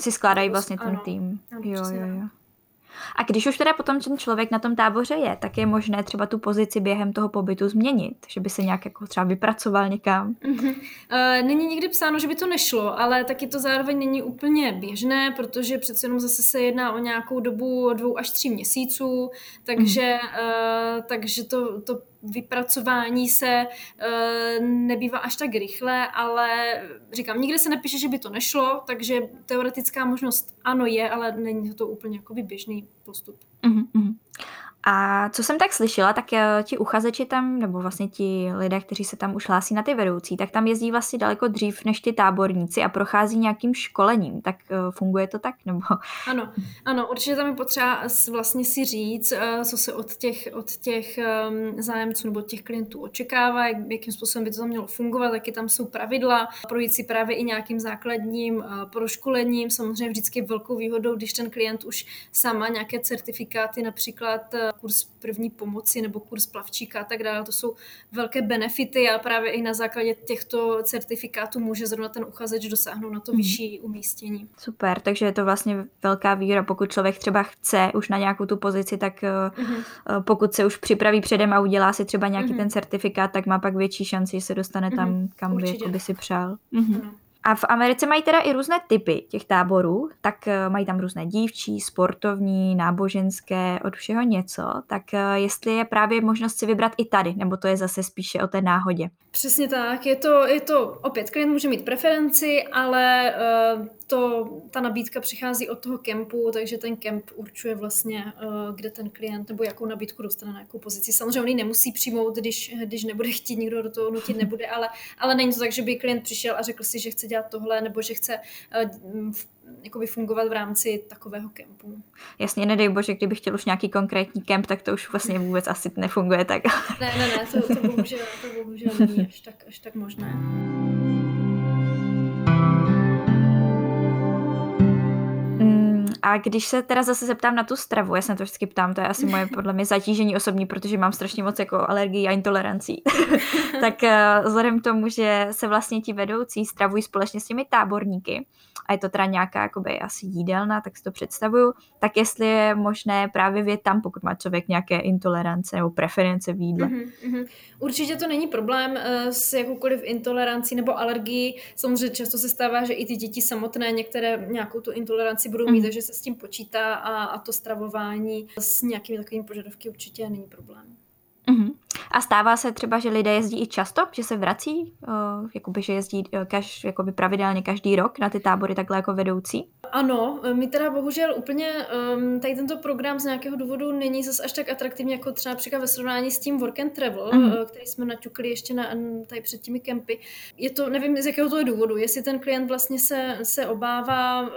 si skládají vlastně ten ano, tým. Ano, jo, jo, jo. A když už teda potom ten člověk na tom táboře je, tak je možné třeba tu pozici během toho pobytu změnit, že by se nějak jako třeba vypracoval někam. Mm-hmm. Uh, není nikdy psáno, že by to nešlo, ale taky to zároveň není úplně běžné, protože přece jenom zase se jedná o nějakou dobu dvou až tří měsíců, takže, mm-hmm. uh, takže to, to vypracování se uh, nebývá až tak rychle, ale říkám, nikde se nepíše, že by to nešlo, takže teoretická možnost ano je, ale není to úplně jako běžný postup. Mm-hmm. A co jsem tak slyšela, tak eh, ti uchazeči tam, nebo vlastně ti lidé, kteří se tam už hlásí na ty vedoucí, tak tam jezdí vlastně daleko dřív než ty táborníci a prochází nějakým školením. Tak eh, funguje to tak? Nebo... Ano, ano, určitě tam je potřeba vlastně si říct, eh, co se od těch, od těch ehm, zájemců nebo těch klientů očekává, jak, jakým způsobem by to tam mělo fungovat, jaké tam jsou pravidla, projít si právě i nějakým základním proškolením. Samozřejmě vždycky velkou výhodou, když ten klient už sama nějaké certifikáty, například kurz první pomoci nebo kurz plavčíka a tak dále. To jsou velké benefity a právě i na základě těchto certifikátů může zrovna ten uchazeč dosáhnout na to mm. vyšší umístění. Super, takže je to vlastně velká výhoda. Pokud člověk třeba chce už na nějakou tu pozici, tak mm. pokud se už připraví předem a udělá si třeba nějaký mm. ten certifikát, tak má pak větší šanci, že se dostane tam, mm. kam by, jako by si přál. Mm. A v Americe mají teda i různé typy těch táborů, tak eh, mají tam různé dívčí, sportovní, náboženské, od všeho něco. Tak eh, jestli je právě možnost si vybrat i tady, nebo to je zase spíše o té náhodě. Přesně tak, je to, je to opět, klient může mít preferenci, ale uh, to, ta nabídka přichází od toho kempu, takže ten kemp určuje vlastně, kde ten klient nebo jakou nabídku dostane na jakou pozici. Samozřejmě on ji nemusí přijmout, když, když nebude chtít, nikdo do toho nutit nebude, ale, ale není to tak, že by klient přišel a řekl si, že chce dělat tohle, nebo že chce uh, jakoby fungovat v rámci takového kempu. Jasně, nedej bože, kdybych chtěl už nějaký konkrétní kemp, tak to už vlastně vůbec asi nefunguje tak. ne, ne, ne, to, to bohužel, to bohužel není až tak, až tak možné. A když se teda zase zeptám na tu stravu, já se na to vždycky ptám, to je asi moje podle mě zatížení osobní, protože mám strašně moc jako alergii a intolerancí. tak uh, vzhledem k tomu, že se vlastně ti vedoucí stravují společně s těmi táborníky, a je to teda nějaká jakoby asi jídelna, tak si to představuju, tak jestli je možné právě vět tam, pokud má člověk nějaké intolerance nebo preference v jídle. Mm-hmm, Určitě to není problém uh, s jakoukoliv intolerancí nebo alergií. Samozřejmě často se stává, že i ty děti samotné některé nějakou tu intoleranci budou mít, mm-hmm. takže se s tím počítá a, a to stravování s nějakými takovými požadavky určitě není problém. Mm-hmm. A stává se třeba, že lidé jezdí i často, že se vrací, uh, jakoby, že jezdí uh, kaž, jakoby pravidelně každý rok na ty tábory takhle jako vedoucí? Ano, my teda bohužel úplně um, tady tento program z nějakého důvodu není zase až tak atraktivní jako třeba například ve srovnání s tím Work and Travel, mm-hmm. uh, který jsme naťukli ještě na, tady před těmi kempy. Je to, nevím z jakého to je důvodu, jestli ten klient vlastně se, se obává uh,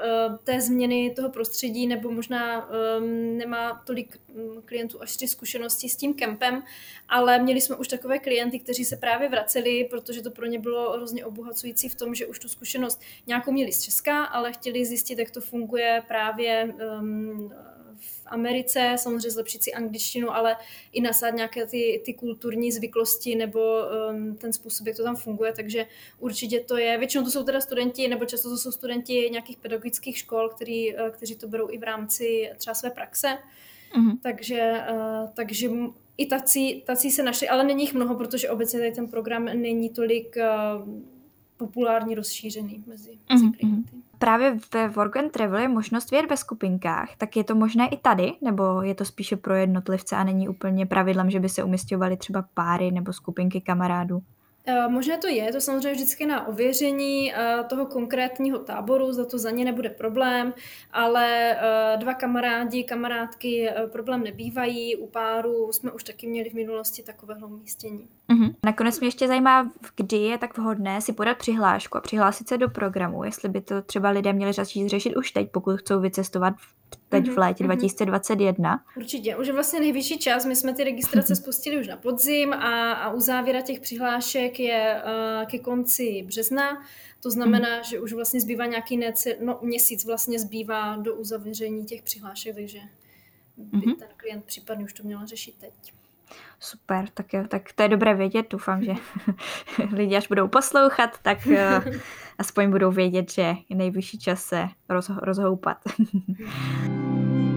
té změny toho prostředí nebo možná um, nemá tolik um, klientů až ty zkušenosti s tím kempem, ale měli jsme už takové klienty, kteří se právě vraceli, protože to pro ně bylo hrozně obohacující v tom, že už tu zkušenost nějakou měli z Česka, ale chtěli zjistit, jak to funguje právě um, v Americe, samozřejmě zlepšit si angličtinu, ale i nasát nějaké ty, ty kulturní zvyklosti nebo um, ten způsob, jak to tam funguje, takže určitě to je, většinou to jsou teda studenti, nebo často to jsou studenti nějakých pedagogických škol, který, uh, kteří to berou i v rámci třeba své praxe, mm-hmm. takže, uh, takže i tací, tací se našli, ale není jich mnoho, protože obecně tady ten program není tolik uh, populární, rozšířený mezi, mm-hmm. mezi klienty. Právě ve Work and Travel je možnost vědět ve skupinkách, tak je to možné i tady, nebo je to spíše pro jednotlivce a není úplně pravidlem, že by se umistěvaly třeba páry nebo skupinky kamarádů? Eh, možné to je, to samozřejmě vždycky na ověření eh, toho konkrétního táboru, za to za ně nebude problém, ale eh, dva kamarádi, kamarádky problém nebývají, u páru jsme už taky měli v minulosti takového umístění. Mm-hmm. Nakonec mě ještě zajímá, kdy je tak vhodné si podat přihlášku a přihlásit se do programu, jestli by to třeba lidé měli začít řešit už teď, pokud chcou vycestovat teď v mhm, létě 2021. Mhm. Určitě, už je vlastně nejvyšší čas. My jsme ty registrace spustili už na podzim a, a uzávěra těch přihlášek je uh, ke konci března. To znamená, mm. že už vlastně zbývá nějaký nece, no, měsíc vlastně zbývá do uzavření těch přihlášek, takže by mm-hmm. ten klient případně už to měl řešit teď. Super, tak jo, tak to je dobré vědět, doufám, že lidi až budou poslouchat, tak uh, aspoň budou vědět, že je nejvyšší čas se roz, rozhoupat.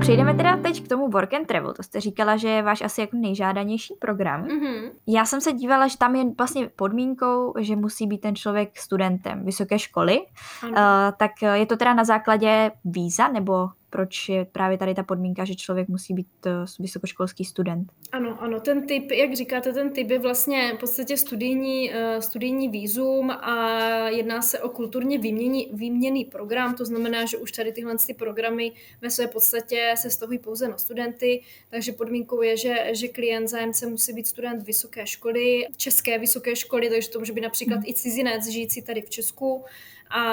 Přejdeme teda teď k tomu Work and Travel. To jste říkala, že je váš asi jako nejžádanější program. Mm-hmm. Já jsem se dívala, že tam je vlastně podmínkou, že musí být ten člověk studentem vysoké školy. Uh, tak je to teda na základě víza nebo proč je právě tady ta podmínka, že člověk musí být eh, vysokoškolský student. Ano, ano, ten typ, jak říkáte, ten typ je vlastně v podstatě studijní, uh, studijní výzum a jedná se o kulturně výměný, výměný program, to znamená, že už tady tyhle ty programy ve své podstatě se stahují pouze na studenty, takže podmínkou je, že, že klient zájemce musí být student vysoké školy, české vysoké školy, takže to může být například hmm. i cizinec žijící tady v Česku, a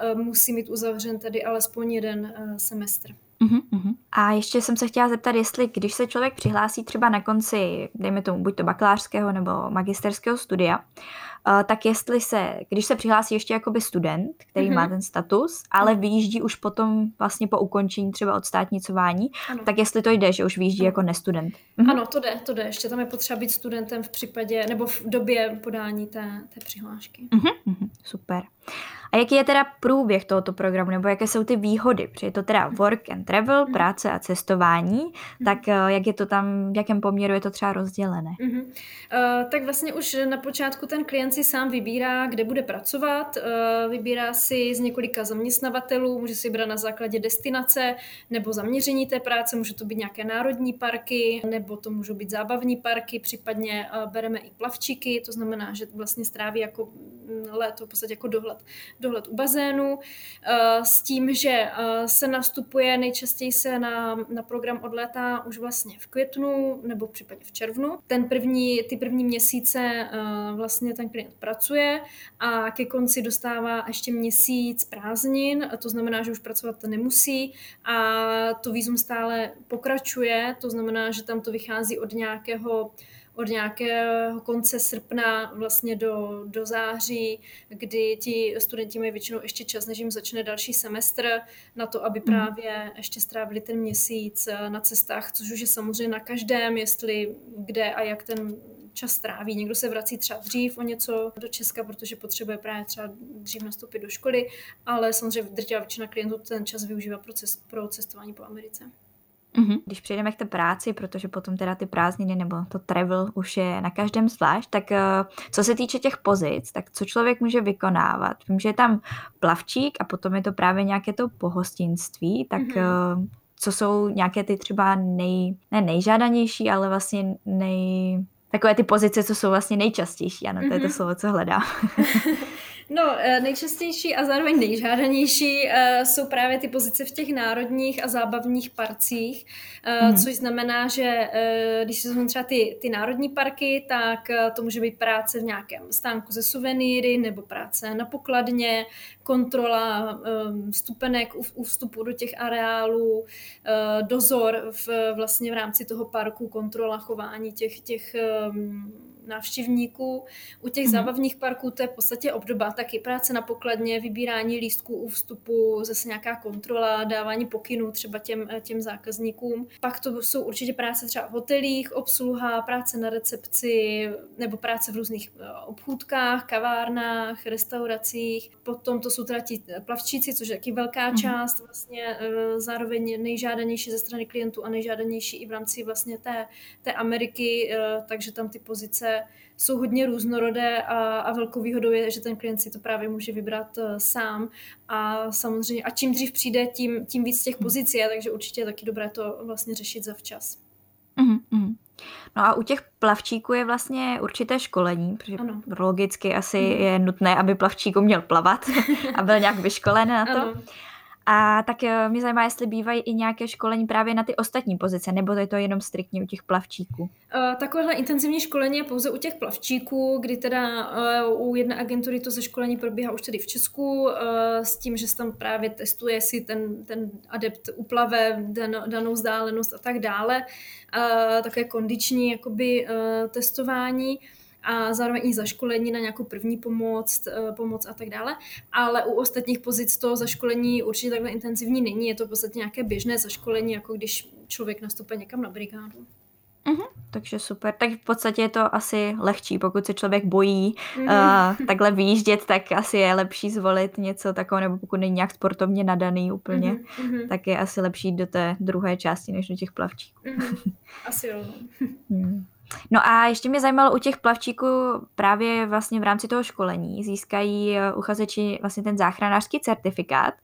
e, musí mít uzavřen tady alespoň jeden e, semestr. Uh-huh, uh-huh. A ještě jsem se chtěla zeptat, jestli když se člověk přihlásí třeba na konci, dejme tomu, buď to bakalářského nebo magisterského studia, tak jestli se, když se přihlásí ještě jakoby student, který uh-huh. má ten status, ale vyjíždí už potom vlastně po ukončení třeba odstátnicování, ano. tak jestli to jde, že už vyjíždí ano. jako nestudent. Uh-huh. Ano, to jde, to jde. Ještě tam je potřeba být studentem v případě, nebo v době podání té, té přihlášky. Uh-huh, uh-huh. Super. A jaký je teda průběh tohoto programu, nebo jaké jsou ty výhody? Protože je to teda work and travel, práce a cestování, tak eh, jak je to tam, v jakém poměru je to třeba rozdělené? Mm-hmm. Uh, tak vlastně už na počátku ten klient si sám vybírá, kde bude pracovat, uh, vybírá si z několika zaměstnavatelů, může si vybrat na základě destinace nebo zaměření té práce, může to být nějaké národní parky, nebo to můžou být zábavní parky, případně uh, bereme i plavčíky, to znamená, že vlastně stráví jako mm, léto v podstatě jako dohled dohled u bazénu, eh, s tím, že eh, se nastupuje nejčastěji se na, na program od léta už vlastně v květnu nebo případně v červnu. Ten první, ty první měsíce eh, vlastně ten klient pracuje a ke konci dostává ještě měsíc prázdnin, a to znamená, že už pracovat nemusí a to výzum stále pokračuje, to znamená, že tam to vychází od nějakého od nějakého konce srpna vlastně do, do září, kdy ti studenti mají většinou ještě čas, než jim začne další semestr na to, aby mhm. právě ještě strávili ten měsíc eh, na cestách, což už je samozřejmě na každém, jestli kde a jak ten čas tráví. Někdo se vrací třeba dřív o něco do Česka, protože potřebuje právě třeba dřív nastoupit do školy, ale samozřejmě drtivá většina klientů ten čas využívá pro, cest, pro cestování po Americe. Mm-hmm. Když přejdeme k té práci, protože potom teda ty prázdniny nebo to travel už je na každém zvlášť, tak uh, co se týče těch pozic, tak co člověk může vykonávat? Vím, že je tam plavčík a potom je to právě nějaké to pohostinství, tak mm-hmm. co jsou nějaké ty třeba nej, ne nejžádanější, ale vlastně nej, takové ty pozice, co jsou vlastně nejčastější, ano, to je to mhm. slovo, co hledám. No, eh, nejčastější a zároveň nejžádanější uh, jsou právě ty pozice v těch národních a zábavních parcích, uh, mm. což znamená, že když jsou třeba ty, ty národní parky, tak to může být práce v nějakém stánku ze suvenýry nebo práce na pokladně, kontrola um, stupenek u, vstupu do těch areálů, dozor v, vlastně v rámci toho parku, kontrola chování těch, těch návštěvníků. U těch mm. zábavních parků to je v podstatě obdoba, taky práce na pokladně, vybírání lístků u vstupu, zase nějaká kontrola, dávání pokynů třeba těm, těm zákazníkům. Pak to jsou určitě práce třeba v hotelích, obsluha, práce na recepci nebo práce v různých eh, obchůdkách, kavárnách, restauracích. Potom to jsou teda ti plavčíci, což je taky velká mm. část, vlastně eh, zároveň nejžádanější ze strany klientů a nejžádanější i v rámci vlastně té, té Ameriky, eh, takže tam ty pozice jsou hodně různorodé a, a velkou výhodou je, že ten klient si to právě může vybrat uh, sám a samozřejmě a čím dřív přijde, tím, tím víc těch pozic je, takže určitě je taky dobré to vlastně řešit zavčas. Mm-hmm. No a u těch plavčíků je vlastně určité školení, protože ano. logicky asi mm. je nutné, aby plavčík uměl plavat a byl nějak vyškolen na to. Ano. A tak eh, mě zajímá, jestli bývají i nějaké školení právě na ty ostatní pozice, nebo to je to jenom striktně u těch plavčíků? Uh, takovéhle intenzivní školení je pouze u těch plavčíků, kdy teda uh, u jedné agentury to ze školení probíhá už tedy v Česku s tím, že se tam právě testuje, si ten, ten adept uplave dan, danou vzdálenost a tak dále. Také kondiční jakoby, testování a zároveň i zaškolení na nějakou první pomoc, eh, pomoc a tak dále. Ale u ostatních pozic to zaškolení určitě takhle intenzivní není. Je to v podstatě nějaké běžné zaškolení, jako když člověk nastupuje někam na brigádu. Mm-hmm, takže super. Tak v podstatě je to asi lehčí, pokud se člověk bojí mm-hmm. uh, takhle výjíždět, tak asi je lepší zvolit něco takového, nebo pokud není nějak sportovně nadaný úplně, mm-hmm. tak je asi lepší do té druhé části, než do těch plavčíků. Mm-hmm. Asi jo. No a ještě mě zajímalo u těch plavčíků právě vlastně v rámci toho školení získají eh, uchazeči vlastně ten záchranářský certifikát.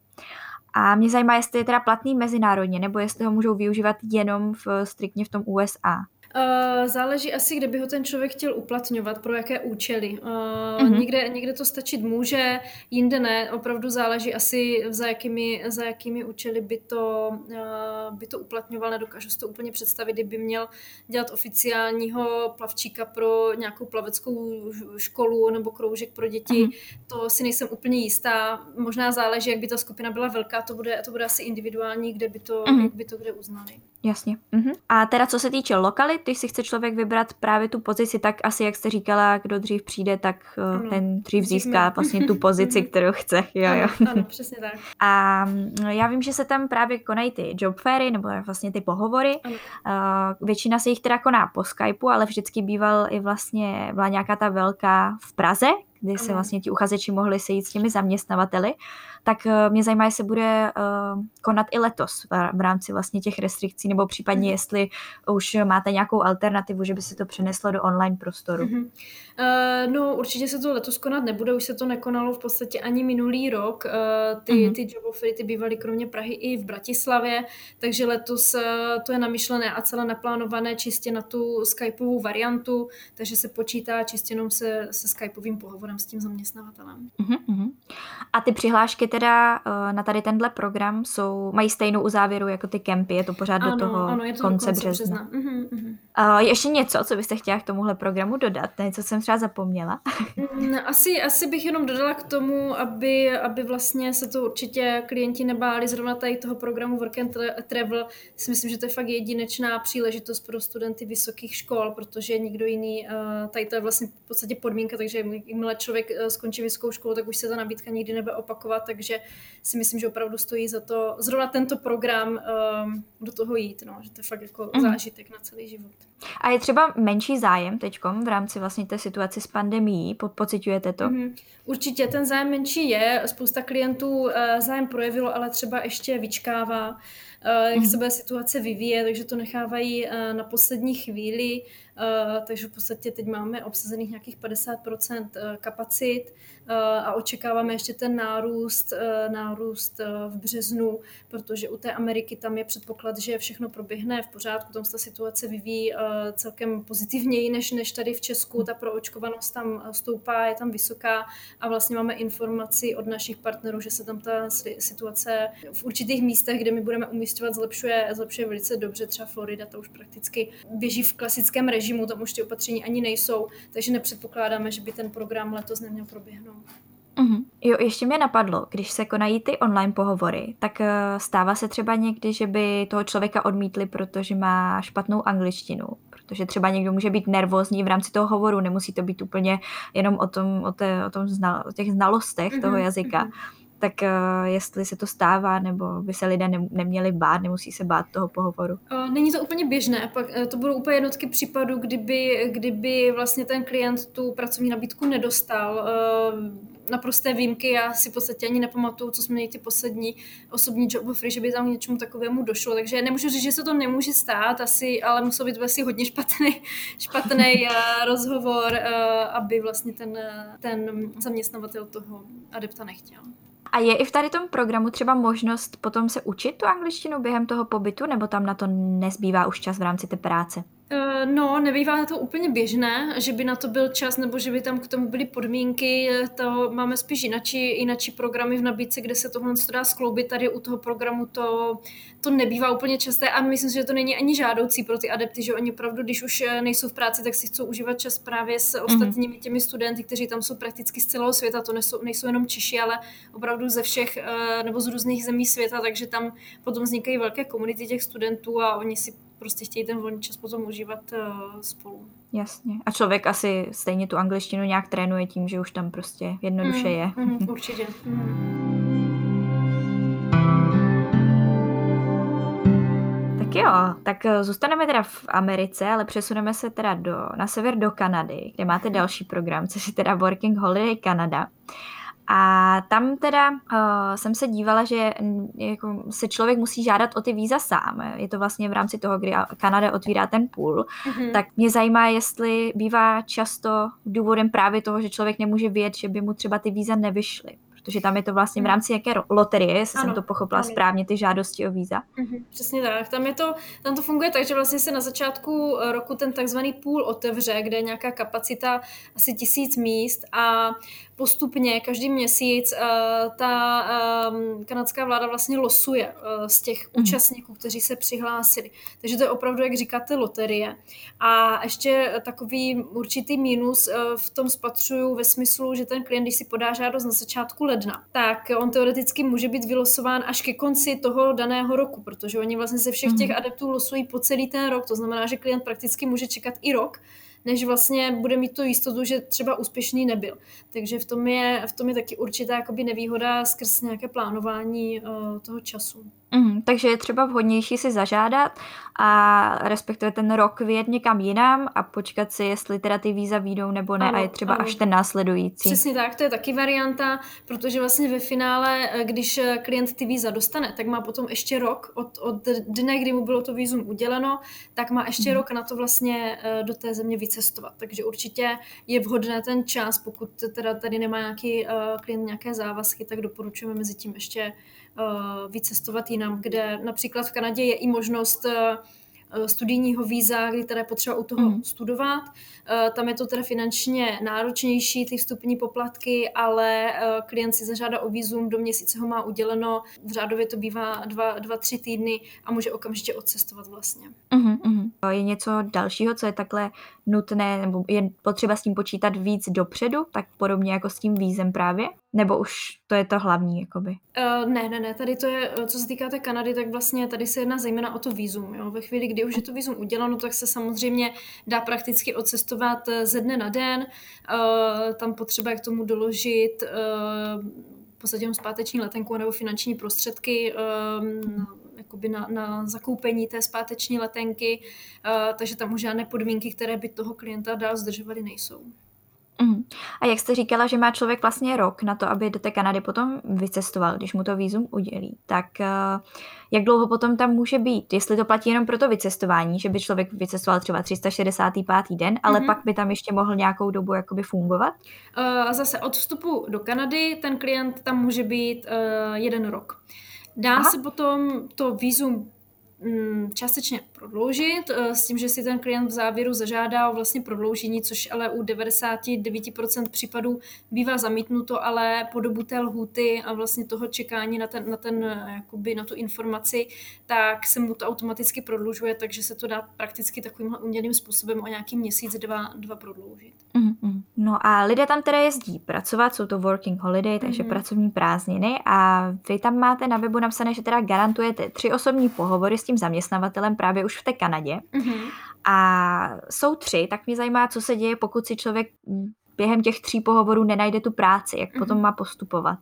A mě zajímá, jestli je teda platný mezinárodně, nebo jestli ho můžou využívat jenom v, striktně v tom USA. Uh, záleží asi, kde by ho ten člověk chtěl uplatňovat, pro jaké účely. Uh, uh-huh. někde, někde to stačit může, jinde ne. Opravdu záleží asi, za jakými, za jakými účely by to, uh, by to uplatňoval. Nedokážu si to úplně představit, kdyby měl dělat oficiálního plavčíka pro nějakou plaveckou školu nebo kroužek pro děti. Uh-huh. To si nejsem úplně jistá. Možná záleží, jak by ta skupina byla velká. To bude, to bude asi individuální, kde by to, uh-huh. jak by to kde uznali. Jasně. Uh-huh. A teda co se týče lokalit, když si chce člověk vybrat právě tu pozici, tak asi, jak jste říkala, kdo dřív přijde, tak uh, ano. ten dřív získá vlastně tu pozici, kterou chce. Jo, ano, jo. ano, přesně tak. A mm, já vím, že se tam právě konají ty job fairy, nebo vlastně ty pohovory. Ano. Uh, většina se jich teda koná po Skypeu, ale vždycky býval i vlastně, byla nějaká ta velká v Praze, kdy se vlastně ti uchazeči mohli sejít s těmi zaměstnavateli tak eh, mě zajímá, jestli bude uh, konat i letos v rámci vlastně těch restrikcí, nebo případně mhm. jestli už máte nějakou alternativu, že by se to přeneslo do online prostoru. Mm-hmm. Uh, no určitě se to letos konat nebude, už se to nekonalo v podstatě ani minulý rok. Uh, ty, mm-hmm. ty jobofery ty bývaly kromě Prahy i v Bratislavě, takže letos uh, to je namyšlené a celé naplánované čistě na tu skypovou variantu, takže se počítá čistě jenom se, se skypovým pohovorem s tím zaměstnavatelem. Mm-hmm. A ty přihlášky teda uh, na tady tenhle program jsou, mají stejnou uzávěru jako ty kempy, je to pořád ano, do toho ano, je to konce, konce března. března. Mm-hmm, mm-hmm. Uh, ještě něco, co byste chtěla k tomuhle programu dodat? Něco jsem třeba zapomněla. Mm, asi, asi bych jenom dodala k tomu, aby, aby vlastně se to určitě klienti nebáli zrovna tady toho programu Work and Travel. Si myslím, že to je fakt jedinečná příležitost pro studenty vysokých škol, protože nikdo jiný, uh, tady to je vlastně v podstatě podmínka, takže jakmile člověk uh, skončí vysokou školu, tak už se ta nabídka nikdy nebude opakovat, takže si myslím, že opravdu stojí za to zrovna tento program um, do toho jít, no, že to je fakt jako mm. zážitek na celý život. A je třeba menší zájem teď v rámci vlastně té situace s pandemií? Po, pocitujete to? Mm-hmm. Určitě ten zájem menší je. Spousta klientů uh, zájem projevilo, ale třeba ještě vyčkává, jak mm-hmm. se bude situace vyvíjet, takže to nechávají uh, na poslední chvíli. Uh, takže v podstatě teď máme obsazených nějakých 50% kapacit a očekáváme ještě ten nárůst, nárůst v březnu, protože u té Ameriky tam je předpoklad, že všechno proběhne v pořádku, tam se ta situace vyvíjí celkem pozitivněji než, než tady v Česku. Ta proočkovanost tam stoupá, je tam vysoká a vlastně máme informaci od našich partnerů, že se tam ta situace v určitých místech, kde my budeme umístěvat, zlepšuje, zlepšuje velice dobře. Třeba Florida, to už prakticky běží v klasickém režimu, tam už ty opatření ani nejsou, takže nepředpokládáme, že by ten program letos neměl proběhnout. Mm-hmm. Jo, ještě mě napadlo, když se konají ty online pohovory, tak uh, stává se třeba někdy, že by toho člověka odmítli, protože má špatnou angličtinu, protože třeba někdo může být nervózní v rámci toho hovoru, nemusí to být úplně jenom o, tom, o, té, o, tom znal, o těch znalostech mm-hmm. toho jazyka. Mm-hmm tak uh, jestli se to stává, nebo by se lidé ne, neměli bát, nemusí se bát toho pohovoru. Není to úplně běžné, pak e, to budou úplně jednotky případů, kdyby, kdyby vlastně ten klient tu pracovní nabídku nedostal. Naprosté výjimky, já si v podstatě ani nepamatuju, co jsme měli ty poslední osobní job offery, že by tam něčemu takovému došlo, takže nemůžu říct, že se to nemůže stát, asi, ale musel být asi hodně špatný, špatný rozhovor, aby vlastně ten, ten zaměstnavatel toho adepta nechtěl. A je i v tady tom programu třeba možnost potom se učit tu angličtinu během toho pobytu, nebo tam na to nezbývá už čas v rámci té práce? Eh, no, nebývá to úplně běžné, že by na to byl čas, nebo že by tam k tomu byly podmínky. To máme spíš jinačí, jinačí programy v nabídce, kde se tohle dá skloubit. Tady u toho programu to, to nebývá úplně časté a myslím si, že to není ani žádoucí pro ty adepty, že oni opravdu, když už eh, nejsou v práci, tak si chcou užívat čas právě s mhm. ostatními těmi studenty, kteří tam jsou prakticky z celého světa. To nejsou, nejsou jenom Češi, ale opravdu ze všech eh, nebo z různých zemí světa, takže tam potom vznikají velké komunity těch studentů a oni si prostě chtějí ten volný čas potom užívat uh, spolu. Jasně. A člověk asi stejně tu angličtinu nějak trénuje tím, že už tam prostě jednoduše mm, je. Mm, určitě. Mm. Tak jo, tak eh, zůstaneme teda v Americe, ale přesuneme se teda do, na sever do Kanady, kde máte další program, což je teda Working Holiday Canada. A tam teda uh, jsem se dívala, že jako, se člověk musí žádat o ty víza sám. Je to vlastně v rámci toho, kdy Kanada otvírá ten půl. Mm-hmm. Tak mě zajímá, jestli bývá často důvodem právě toho, že člověk nemůže vědět, že by mu třeba ty víza nevyšly protože tam je to vlastně v hmm. rámci jaké loterie, jestli ano, jsem to pochopila ano. správně, ty žádosti o víza. Mhm, přesně tak. Tam, je to, tam to funguje tak, že vlastně se na začátku roku ten takzvaný půl otevře, kde je nějaká kapacita asi tisíc míst a postupně každý měsíc uh, ta um, kanadská vláda vlastně losuje uh, z těch mm. účastníků, kteří se přihlásili. Takže to je opravdu, jak říkáte, loterie. A ještě takový určitý mínus uh, v tom spatřuju ve smyslu, že ten klient, když si podá žádost na začátku ledna, tak on teoreticky může být vylosován až ke konci toho daného roku, protože oni vlastně se všech těch mhm. adeptů losují po celý ten rok. To znamená, že klient prakticky může čekat i rok, než vlastně bude mít tu jistotu, že třeba úspěšný nebyl. Takže v tom je, v tom je taky určitá jakoby nevýhoda skrz nějaké plánování uh, toho času. Mm, takže je třeba vhodnější si zažádat a respektive ten rok vyjet někam jinam a počkat si, jestli teda ty víza výjdou nebo ne ano, a je třeba ano. až ten následující. Přesně tak, to je taky varianta, protože vlastně ve finále, eh, když eh, klient ty víza dostane, tak má potom ještě rok od, od dne, kdy mu bylo to vízum uděleno, tak má ještě mm. rok na to vlastně eh, do té země vycestovat. Takže určitě je vhodné ten čas, pokud teda tady nemá nějaký klient nějaké závazky, tak doporučujeme mezi tím ještě vycestovat jinam, kde například v Kanadě je i možnost studijního víza, kdy teda je potřeba u toho mm. studovat. Tam je to teda finančně náročnější, ty vstupní poplatky, ale klient si zažádá o vízum, do měsíce ho má uděleno, v řádově to bývá dva, dva tři týdny a může okamžitě odcestovat vlastně. Uh-huh. Je něco dalšího, co je takhle nutné, nebo je potřeba s tím počítat víc dopředu, tak podobně jako s tím vízem právě? Nebo už to je to hlavní, jakoby? Uh, ne, ne, ne, tady to je, eh, co se týká té Kanady, tak vlastně tady se jedná zejména o to vízum. Jo? Ve chvíli, kdy už je to vízum uděláno, tak se samozřejmě dá prakticky odcestovat eh, ze dne na den. Uh, tam potřeba k tomu doložit uh, v podstatě zpáteční letenku nebo finanční prostředky, uh, jakoby na, na zakoupení té zpáteční letenky, uh, takže tam už žádné podmínky, které by toho klienta dál zdržovaly, nejsou. Mm. A jak jste říkala, že má člověk vlastně rok na to, aby do té Kanady potom vycestoval, když mu to výzum udělí, tak uh, jak dlouho potom tam může být? Jestli to platí jenom pro to vycestování, že by člověk vycestoval třeba 365. den, ale mm-hmm. pak by tam ještě mohl nějakou dobu jakoby fungovat? Uh, zase od vstupu do Kanady ten klient tam může být uh, jeden rok. Dá Aha. se potom to výzum mm, částečně prodloužit eh, s tím, že si ten klient v závěru zažádá o vlastně prodloužení, což ale u 99% případů bývá zamítnuto, ale po dobu té lhuty a vlastně toho čekání na, ten, na, ten, eh, jakoby na tu informaci, tak se mu to automaticky prodlužuje, takže se to dá prakticky takovým umělým způsobem o nějaký měsíc, dva, dva prodloužit. Mm-hmm. No a lidé tam teda jezdí pracovat, jsou to working holiday, takže mm-hmm. pracovní prázdniny a vy tam máte na webu napsané, že teda garantujete tři osobní pohovory s tím zaměstnavatelem právě už už v té Kanadě. Mm-hmm. A jsou tři, tak mě zajímá, co se děje, pokud si člověk během těch tří pohovorů nenajde tu práci, jak mm-hmm. potom má postupovat?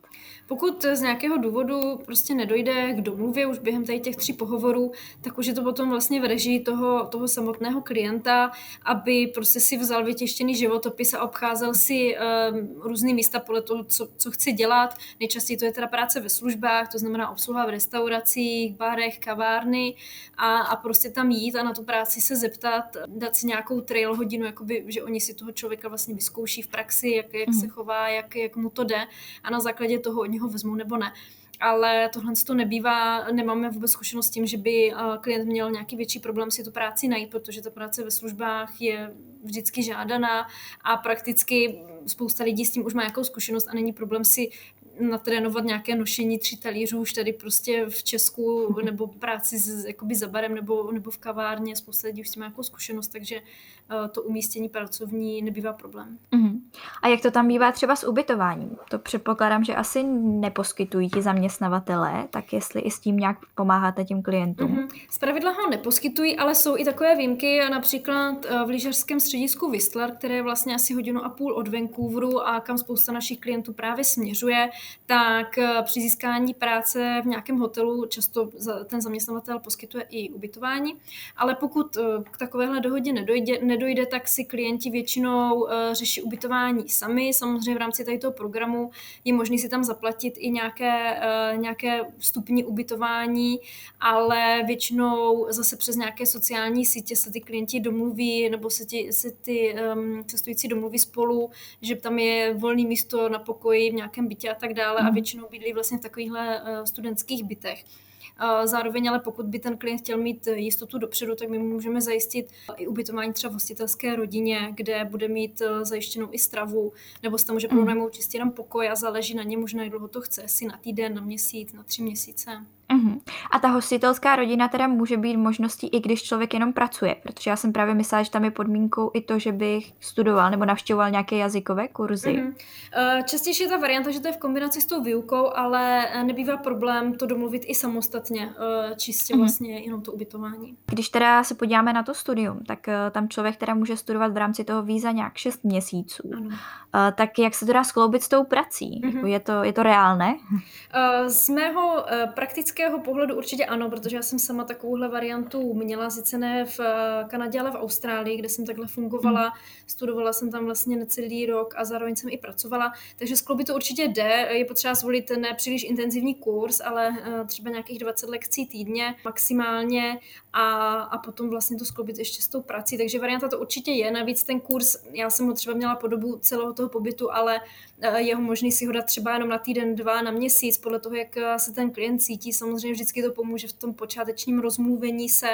Pokud z nějakého důvodu prostě nedojde k domluvě už během tady těch tří pohovorů, tak už je to potom vlastně v režii toho, toho samotného klienta, aby prostě si vzal vytěštěný životopis a obcházel si um, různý místa podle toho, co, co chce dělat. Nejčastěji to je teda práce ve službách, to znamená obsluha v restauracích, barech, kavárny a, a prostě tam jít a na tu práci se zeptat, dát si nějakou trail hodinu, jakoby, že oni si toho člověka vlastně vyzkouší v praxi, jak, jak mm. se chová, jak, jak mu to jde a na základě toho oni ho vezmou nebo ne. Ale tohle to nebývá, nemáme vůbec zkušenost s tím, že by eh, klient měl nějaký větší problém si tu práci najít, protože ta práce ve službách je vždycky žádaná a prakticky spousta lidí s tím už má nějakou zkušenost a není problém si natrénovat nějaké nošení tří talířů už tady prostě v Česku, nebo práci s, jakoby za barem, nebo, nebo v kavárně, spousta lidí už s tím má nějakou zkušenost, takže uh, to umístění pracovní nebývá problém. Uh-huh. A jak to tam bývá třeba s ubytováním? To předpokládám, že asi neposkytují ti zaměstnavatelé, tak jestli i s tím nějak pomáháte těm klientům? Uh-huh. Z pravidla ho neposkytují, ale jsou i takové výjimky, například uh, v lyžařském středisku Whistler, které je vlastně asi hodinu a půl od Vancouveru a kam spousta našich klientů právě směřuje, tak eh, při získání práce v nějakém hotelu často ten zaměstnavatel poskytuje i ubytování, ale pokud eh, k takovéhle dohodě nedojde, nedojde tak si klienti většinou eh, řeší ubytování sami. Samozřejmě v rámci tady toho programu je možné si tam zaplatit i nějaké, nějaké vstupní ubytování, ale většinou zase přes nějaké sociální sítě se ty klienti domluví nebo se, ti, se ty um, cestující domluví spolu, že tam je volné místo na pokoji v nějakém bytě a tak dále a mhm. většinou bydlí vlastně v takovýchhle uh, studentských bytech. Zároveň ale pokud by ten klient chtěl mít jistotu dopředu, tak my mu můžeme zajistit i ubytování třeba v hostitelské rodině, kde bude mít uh, zajištěnou i stravu, nebo se tam může mhm. pronajmout čistě jenom pokoj a záleží na něm možná, jak dlouho to chce, si na týden, na měsíc, na tři měsíce. Uh-huh. A ta hostitelská rodina teda může být možností, i když člověk jenom pracuje, protože já jsem právě myslela, že tam je podmínkou i to, že bych studoval nebo navštěvoval nějaké jazykové kurzy. Uh-huh. Častější je ta varianta, že to je v kombinaci s tou výukou, ale nebývá problém to domluvit i samostatně, uh, čistě uh-huh. vlastně jenom to ubytování. Když teda se podíváme na to studium, tak tam člověk teda může studovat v rámci toho víza nějak 6 měsíců. Uh, tak jak se to dá skloubit s tou prací? Uh-huh. Jako je, to, je to reálné? Z mého praktického praktického pohledu určitě ano, protože já jsem sama takovouhle variantu měla, sice ne v eh, Kanadě, ale v Austrálii, kde jsem takhle fungovala. Hmm. Studovala jsem tam vlastně necelý rok a zároveň jsem i pracovala. Takže skloubit to určitě jde. Je potřeba zvolit ne příliš intenzivní kurz, ale eh, třeba nějakých 20 lekcí týdně maximálně a, a potom vlastně to skloubit ještě s tou prací. Takže varianta to určitě je. Navíc ten kurz, já jsem ho třeba měla po dobu celého toho pobytu, ale eh, jeho možný si ho dát třeba jenom na týden, dva, na měsíc, podle toho, jak se ten klient cítí samozřejmě vždycky to pomůže v tom počátečním rozmluvení se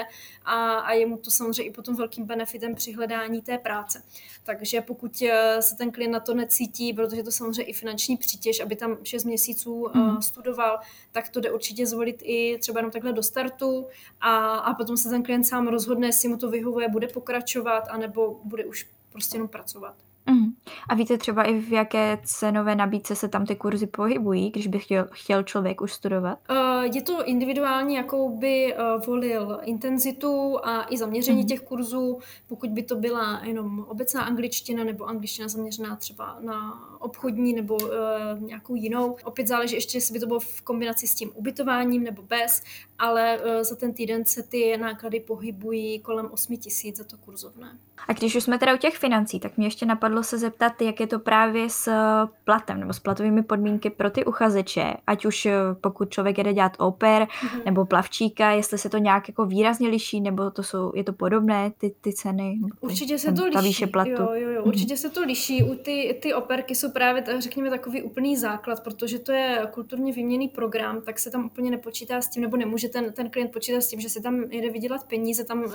a, a je mu to samozřejmě i potom velkým benefitem při hledání té práce. Takže pokud eh, se ten klient na to necítí, protože to samozřejmě i finanční přítěž, aby tam 6 měsíců mm. studoval, tak to jde určitě zvolit i třeba jenom takhle do startu a, a potom se ten klient sám rozhodne, jestli mu to vyhovuje, bude pokračovat, anebo bude už prostě jenom pracovat. Mm. A víte třeba i v jaké cenové nabídce se tam ty kurzy pohybují, když by chtěl, chtěl člověk už studovat? Uh, je to individuální, jakou by uh, volil intenzitu a i zaměření mm. těch kurzů, pokud by to byla jenom obecná angličtina nebo angličtina zaměřená třeba na obchodní nebo uh, nějakou jinou. Opět záleží ještě, jestli by to bylo v kombinaci s tím ubytováním nebo bez, ale uh, za ten týden se ty náklady pohybují kolem 8 tisíc za to kurzovné. A když už jsme teda u těch financí, tak mě ještě napadlo se zeptat, jak je to právě s platem nebo s platovými podmínky pro ty uchazeče, ať už eh, pokud člověk jede dělat oper mm-hmm. nebo plavčíka, jestli se to nějak jako výrazně liší, nebo to jsou, je to podobné, ty, ty ceny? Určitě se to liší. výše platu. Jo, jo, jo, určitě mm-hmm. se to liší. U ty, ty operky jsou právě, řekněme, takový úplný základ, protože to je kulturně výměný program, tak se tam úplně nepočítá s tím, nebo nemůže ten, ten klient počítat s tím, že si tam jede vydělat peníze, tam uh,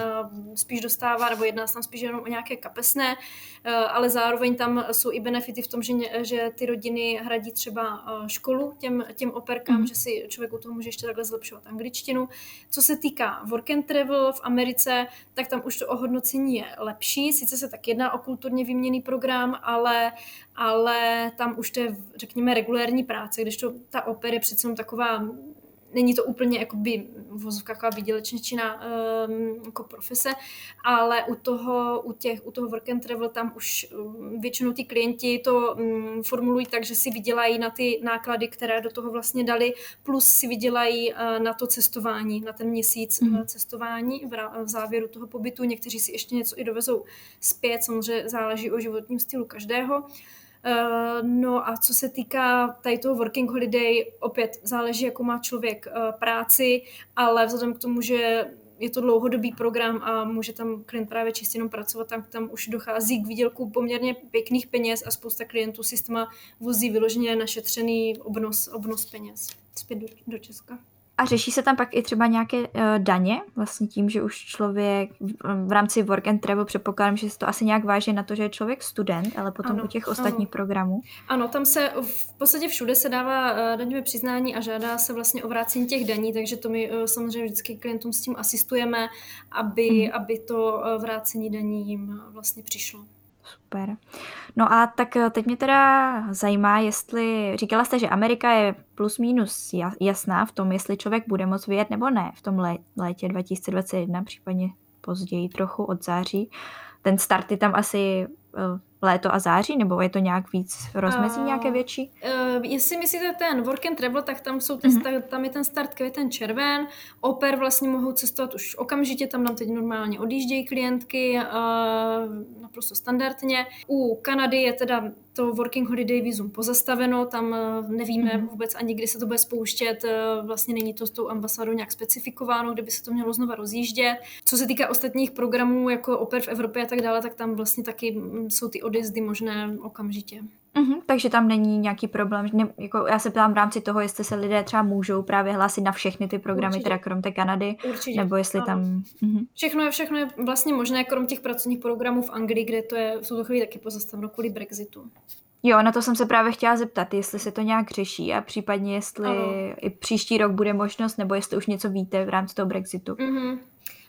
spíš dostává, nebo jedná se tam spíš jenom o nějaké kapesné, uh, ale zároveň tam jsou i benefity v tom, že, že ty rodiny hradí třeba uh, školu těm, těm operkám, mm. že si člověk u toho může ještě takhle zlepšovat angličtinu. Co se týká work and travel v Americe, tak tam už to ohodnocení je lepší. Sice se tak jedná o kulturně výměný program, ale, ale tam už to je, řekněme, regulérní práce, když to ta opera je přece taková není to úplně jakoby vozovkách výdělečničina um, jako profese, ale u toho, u těch, u toho work and travel tam už um, většinou ty klienti to um, formulují tak, že si vydělají na ty náklady, které do toho vlastně dali, plus si vydělají uh, na to cestování, na ten měsíc mm. uh, cestování v, v závěru toho pobytu. Někteří si ještě něco i dovezou zpět, samozřejmě záleží o životním stylu každého. Eh, no a co se týká tady toho working holiday, opět záleží, jakou má člověk eh, práci, ale vzhledem k tomu, že je to dlouhodobý program a může tam klient právě čistě jenom pracovat, tam, tam už dochází k výdělku poměrně pěkných peněz a spousta klientů si s vozí vyloženě našetřený obnos, obnos peněz zpět do, do Česka. A řeší se tam pak i třeba nějaké uh, daně, vlastně tím, že už člověk v, rámci work and travel předpokládám, že se to asi nějak váží na to, že je člověk student, ale potom ano, u těch ostatních ano. programů. Ano, tam se v podstatě všude se dává uh, daňové přiznání a žádá se vlastně o vrácení těch daní, takže to my uh, samozřejmě vždycky klientům s tím asistujeme, aby, hmm. aby to uh, vrácení daní jim vlastně přišlo. Super. No a tak eh, teď mě teda zajímá, jestli, říkala jste, že Amerika je plus minus jasná v tom, jestli člověk bude moct vyjet nebo ne v tom létě 2021, případně později trochu od září. Ten start je tam asi eh, léto a září, nebo je to nějak víc rozmezí uh, nějaké větší? Uh, jestli myslíte ten work and travel, tak tam, jsou ten, uh-huh. tam je ten start květen červen, oper vlastně mohou cestovat už okamžitě, tam nám teď normálně odjíždějí klientky, uh, naprosto standardně. U Kanady je teda to Working Holiday Visum pozastaveno, tam nevíme uh-huh. vůbec ani, kdy se to bude spouštět, vlastně není to s tou ambasádou nějak specifikováno, kdyby se to mělo znova rozjíždět. Co se týká ostatních programů, jako oper v Evropě a tak dále, tak tam vlastně taky mm, jsou ty odjezdy možné okamžitě. Mm-hmm, takže tam není nějaký problém. Ne, jako já se ptám v rámci toho, jestli se lidé třeba můžou právě hlásit na všechny ty programy, Určitě. teda krom té Kanady, Určitě. nebo jestli ano. tam... Mm-hmm. Všechno, je, všechno je vlastně možné, krom těch pracovních programů v Anglii, kde to je v tuto chvíli taky pozastaveno kvůli Brexitu. Jo, na to jsem se právě chtěla zeptat, jestli se to nějak řeší a případně jestli ano. i příští rok bude možnost, nebo jestli už něco víte v rámci toho Brexitu. Mm-hmm.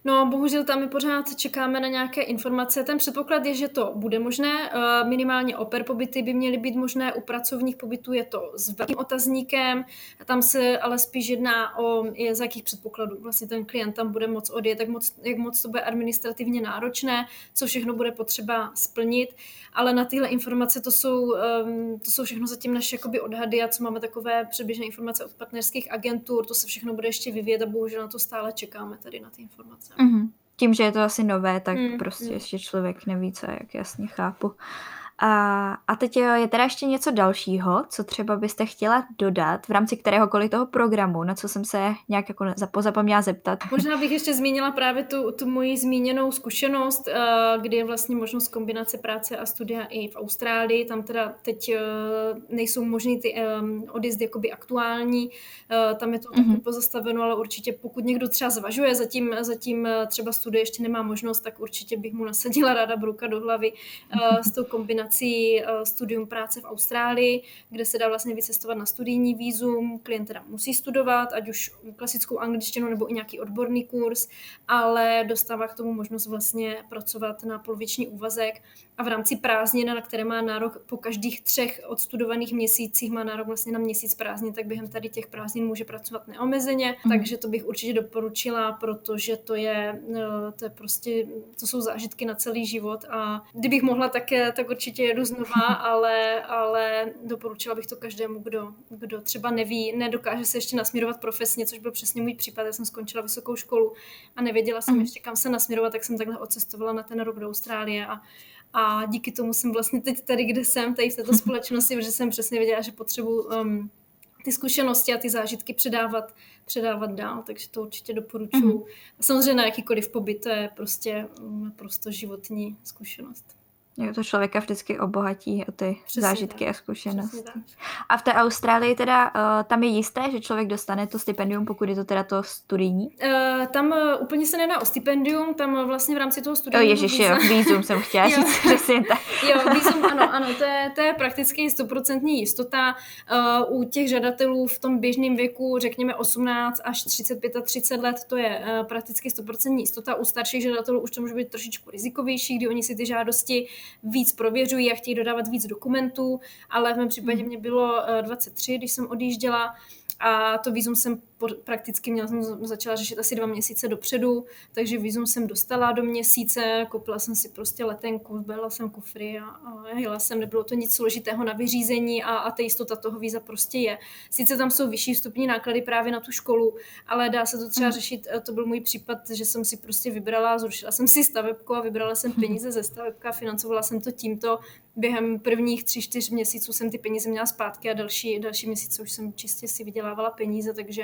No, bohužel tam my pořád čekáme na nějaké informace. Ten předpoklad je, že to bude možné. Eh, minimálně oper pobyty by měly být možné, u pracovních pobytů je to s velkým otazníkem. Tam se ale spíš jedná o, je, z jakých předpokladů vlastně ten klient tam bude moc odjet, jak moc, jak moc to bude administrativně náročné, co všechno bude potřeba splnit. Ale na tyhle informace to jsou, ehm, to jsou všechno zatím naše jakoby odhady a co máme takové předběžné informace od partnerských agentur, to se všechno bude ještě vyvíjet a bohužel na to stále čekáme tady na ty informace. Mm-hmm. Tím, že je to asi nové, tak mm, prostě ještě člověk neví, co jak jasně chápu. A, a teď je teda ještě něco dalšího, co třeba byste chtěla dodat v rámci kteréhokoliv toho programu, na co jsem se nějak jako pozapomněla zeptat. Možná bych ještě zmínila právě tu, tu moji zmíněnou zkušenost, eh, kdy je vlastně možnost kombinace práce a studia i v Austrálii. Tam teda teď eh, nejsou možný ty odjezdy jakoby aktuální, eh, tam je to mm-hmm. taky pozastaveno, ale určitě pokud někdo třeba zvažuje, zatím, zatím třeba studie ještě nemá možnost, tak určitě bych mu nasadila ráda bruka do hlavy s tou kombinací kombinací eh, studium práce v Austrálii, kde se dá vlastně vycestovat na studijní výzum. Klient teda musí studovat, ať už klasickou angličtinu nebo i nějaký odborný kurz, ale dostává k tomu možnost vlastně pracovat na poloviční úvazek a v rámci prázdnin, na které má nárok po každých třech odstudovaných měsících, má nárok vlastně na měsíc prázdnin, tak během tady těch prázdnin může pracovat neomezeně, mm. takže to bych určitě doporučila, protože to je, eh, to je prostě, to jsou zážitky na celý život a kdybych mohla, tak, tak určitě jedu znova, ale, ale doporučila bych to každému, kdo, kdo třeba neví, nedokáže se ještě nasměrovat profesně, což byl přesně můj případ. Já jsem skončila vysokou školu a nevěděla jsem mm. ještě, kam se nasměrovat, tak jsem takhle odcestovala na ten rok do Austrálie a a díky tomu jsem vlastně teď tady, kde jsem, tady v této společnosti, protože jsem přesně věděla, že potřebuji um, ty zkušenosti a ty zážitky předávat, předávat dál, takže to určitě doporučuji. Mm-hmm. A samozřejmě na jakýkoliv pobyt to je prostě prostě životní zkušenost. Jo, to člověka vždycky obohatí o ty Přesně zážitky tak. a zkušenosti. A v té Austrálii teda uh, tam je jisté, že člověk dostane to stipendium, pokud je to teda to studijní? Uh, tam uh, úplně se nedá o stipendium, tam vlastně v rámci toho studijního Jo, ježiš, jo, výzum jsem chtěla říct, přesně tak. jo, výzum, ano, ano, to je, to je prakticky stoprocentní jistota. Uh, u těch žadatelů v tom běžném věku, řekněme 18 až 35 a 30 let, to je uh, prakticky stoprocentní jistota. U starších žadatelů už to může být trošičku rizikovější, kdy oni si ty žádosti víc prověřují a chtějí dodávat víc dokumentů, ale v mém případě hmm. mě bylo 23, eh, když jsem odjížděla a to výzum jsem prakticky měla, jsem začala řešit asi dva měsíce dopředu, takže výzum jsem dostala do měsíce, koupila jsem si prostě letenku, zbala jsem kufry a, a jela jsem, nebylo to nic složitého na vyřízení a, a ta jistota toho víza prostě je. Sice tam jsou vyšší vstupní náklady právě na tu školu, ale dá se to třeba mm. řešit, to byl můj případ, že jsem si prostě vybrala, zrušila jsem si stavebku a vybrala jsem peníze ze stavebka, financovala jsem to tímto, během prvních tři, čtyř měsíců jsem ty peníze měla zpátky a další, další měsíce už jsem čistě si vydělávala peníze, takže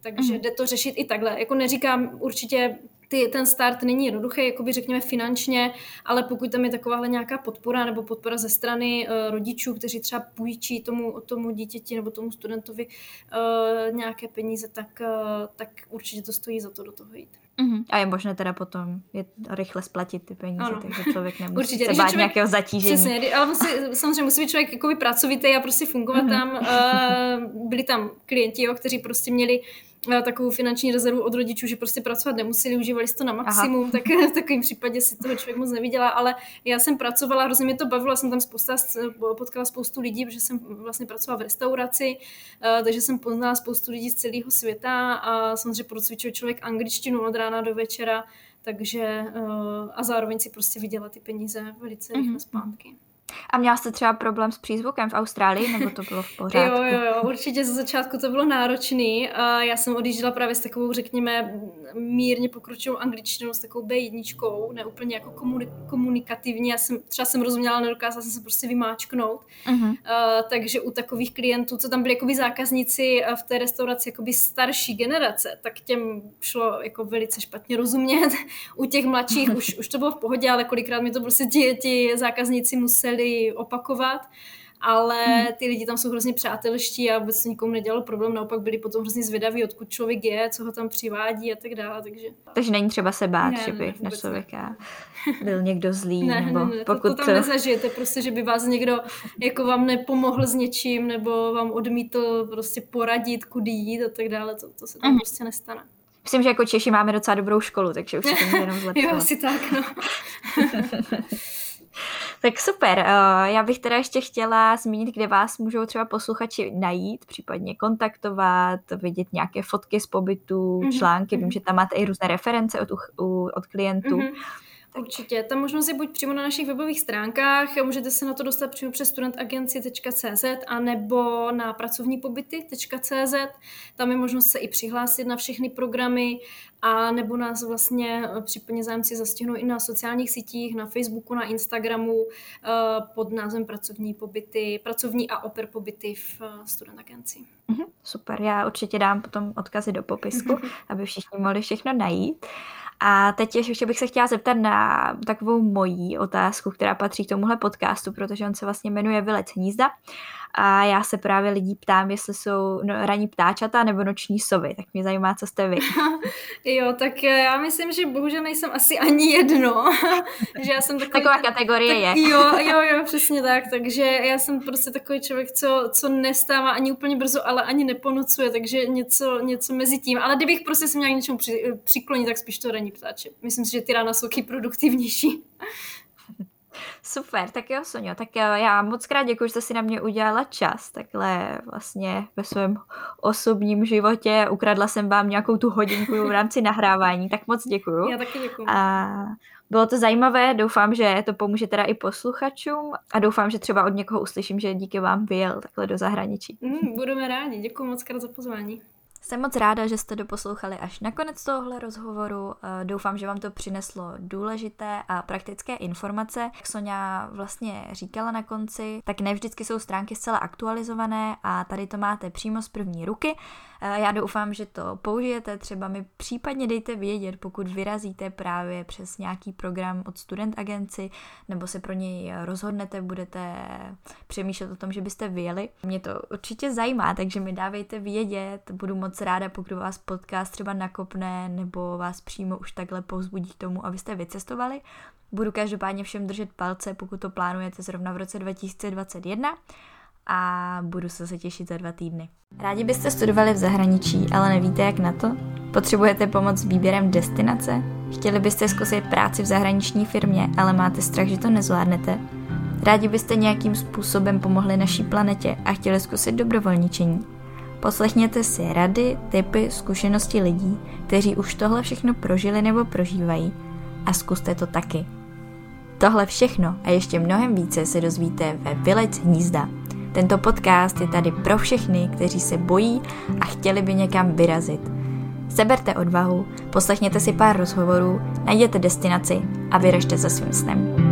takže mm. jde to řešit i takhle. Jako neříkám určitě, ty, ten start není jednoduchý, jakoby řekněme finančně, ale pokud tam je takováhle nějaká podpora nebo podpora ze strany uh, rodičů, kteří třeba půjčí tomu, tomu dítěti nebo tomu studentovi uh, nějaké peníze, tak, uh, tak určitě to stojí za to do toho jít. Mm-hmm. A je možné teda potom je rychle splatit ty peníze, ano. takže člověk nemusí Určitě, se bát člověk, nějakého zatížení. Přesně, ale musí, samozřejmě musí být člověk jakoby pracovitý a prostě fungovat mm-hmm. tam. Uh, byli tam klienti, jo, kteří prostě měli takovou finanční rezervu od rodičů, že prostě pracovat nemuseli, užívali to na maximum, Aha. tak v takovém případě si toho člověk moc neviděla, ale já jsem pracovala, hrozně mě to bavilo, jsem tam spousta, potkala spoustu lidí, protože jsem vlastně pracovala v restauraci, eh, takže jsem poznala spoustu lidí z celého světa a samozřejmě procvičil člověk angličtinu od rána do večera, takže eh, a zároveň si prostě viděla ty peníze velice rychle mm-hmm. zpátky. A měla jste třeba problém s přízvukem v Austrálii, nebo to bylo v pořádku? jo, jo, jo, určitě ze začátku to bylo náročný. A já jsem odjížděla právě s takovou, řekněme, mírně pokročilou angličtinou, s takovou B1, ne úplně jako komunik- komunikativní. Já jsem, třeba jsem rozuměla, ale nedokázala jsem se prostě vymáčknout. Uh-huh. Uh, takže u takových klientů, co tam byli jakoby zákazníci v té restauraci jakoby starší generace, tak těm šlo jako velice špatně rozumět. u těch mladších už, už to bylo v pohodě, ale kolikrát mi to prostě ti, ti zákazníci museli museli opakovat, ale hmm. ty lidi tam jsou hrozně přátelští a vůbec nikomu nedělalo problém, naopak byli potom hrozně zvědaví, odkud člověk je, co ho tam přivádí a tak dále, takže... Takže není třeba se bát, ne, že by ne, na člověka byl někdo zlý, ne, nebo ne, ne, pokud... To, to tam nezažijete, prostě, že by vás někdo jako vám nepomohl s něčím, nebo vám odmítl prostě poradit, kudy jít a tak dále, to, to se tam hmm. prostě nestane. Myslím, že jako Češi máme docela dobrou školu, takže už se to jenom zlepšilo. jo, asi tak, no. tak super. Eh, já bych teda ještě chtěla zmínit, kde vás můžou třeba posluchači najít, případně kontaktovat, vidět nějaké fotky z pobytu, mm-hmm. články. Vím, mhm. že tam máte i různé reference od, od klientů. Mm-hmm. Určitě. Ta možnost je buď přímo na našich webových stránkách, můžete se na to dostat přímo přes studentagenci.cz a nebo na pracovní pobyty.cz. Tam je možnost se i přihlásit na všechny programy a nebo nás vlastně eh, případně zájemci zastihnou i na sociálních sítích, na Facebooku, na Instagramu eh, pod názvem pracovní pobyty, pracovní a oper pobyty v eh, Student Agenci. Mhm, super, já určitě dám potom odkazy do popisku, aby všichni mohli všechno najít. A teď ještě bych se chtěla zeptat na takovou mojí otázku, která patří k tomuhle podcastu, protože on se vlastně jmenuje Vylec hnízda a já se právě lidí ptám, jestli jsou no, ranní ptáčata nebo noční sovy, tak mě zajímá, co jste vy. jo, tak eh, já myslím, že bohužel nejsem asi ani jedno. že já jsem takový, Taková kategorie tak, je. jo, jo, jo, přesně tak, takže já jsem prostě takový člověk, co, co nestává ani úplně brzo, ale ani neponocuje, takže něco, něco mezi tím. Ale kdybych prostě se měla k něčemu při, přiklonit, tak spíš to ranní ptáče. Myslím si, že ty rána jsou produktivnější. Super, tak jo, Sonio, tak já moc krát děkuji, že jste si na mě udělala čas, takhle vlastně ve svém osobním životě. Ukradla jsem vám nějakou tu hodinku v rámci nahrávání, tak moc děkuji. Já taky děkuji. A bylo to zajímavé, doufám, že to pomůže teda i posluchačům a doufám, že třeba od někoho uslyším, že díky vám vyjel takhle do zahraničí. Mm, budeme rádi, děkuji moc krát za pozvání. Jsem moc ráda, že jste doposlouchali až na konec tohohle rozhovoru. Eh, doufám, že vám to přineslo důležité a praktické informace. Jak Sonja vlastně říkala na konci, tak ne vždycky jsou stránky zcela aktualizované a tady to máte přímo z první ruky. Eh, já doufám, že to použijete, třeba mi případně dejte vědět, pokud vyrazíte právě přes nějaký program od Student Agency, nebo se pro něj rozhodnete, budete přemýšlet o tom, že byste vyjeli. Mě to určitě zajímá, takže mi dávejte vědět, budu moc ráda, pokud vás podcast třeba nakopne, nebo vás přímo už takhle povzbudí k tomu, abyste vycestovali. Budu každopádně všem držet palce, pokud to plánujete zrovna v roce 2021 a budu se se těšit za dva týdny. Rádi byste studovali v zahraničí, ale nevíte jak na to? Potřebujete pomoc s výběrem destinace? Chtěli byste zkusit práci v zahraniční firmě, ale máte strach, že to nezvládnete? Rádi byste nějakým způsobem pomohli naší planetě a chtěli zkusit dobrovolničení? Poslechněte si rady, typy, zkušenosti lidí, kteří už tohle všechno prožili nebo prožívají a zkuste to taky. Tohle všechno a ještě mnohem více se dozvíte ve Vylec hnízda, tento podcast je tady pro všechny, kteří se bojí a chtěli by někam vyrazit. Seberte odvahu, poslechněte si pár rozhovorů, najděte destinaci a vyražte za svým snem.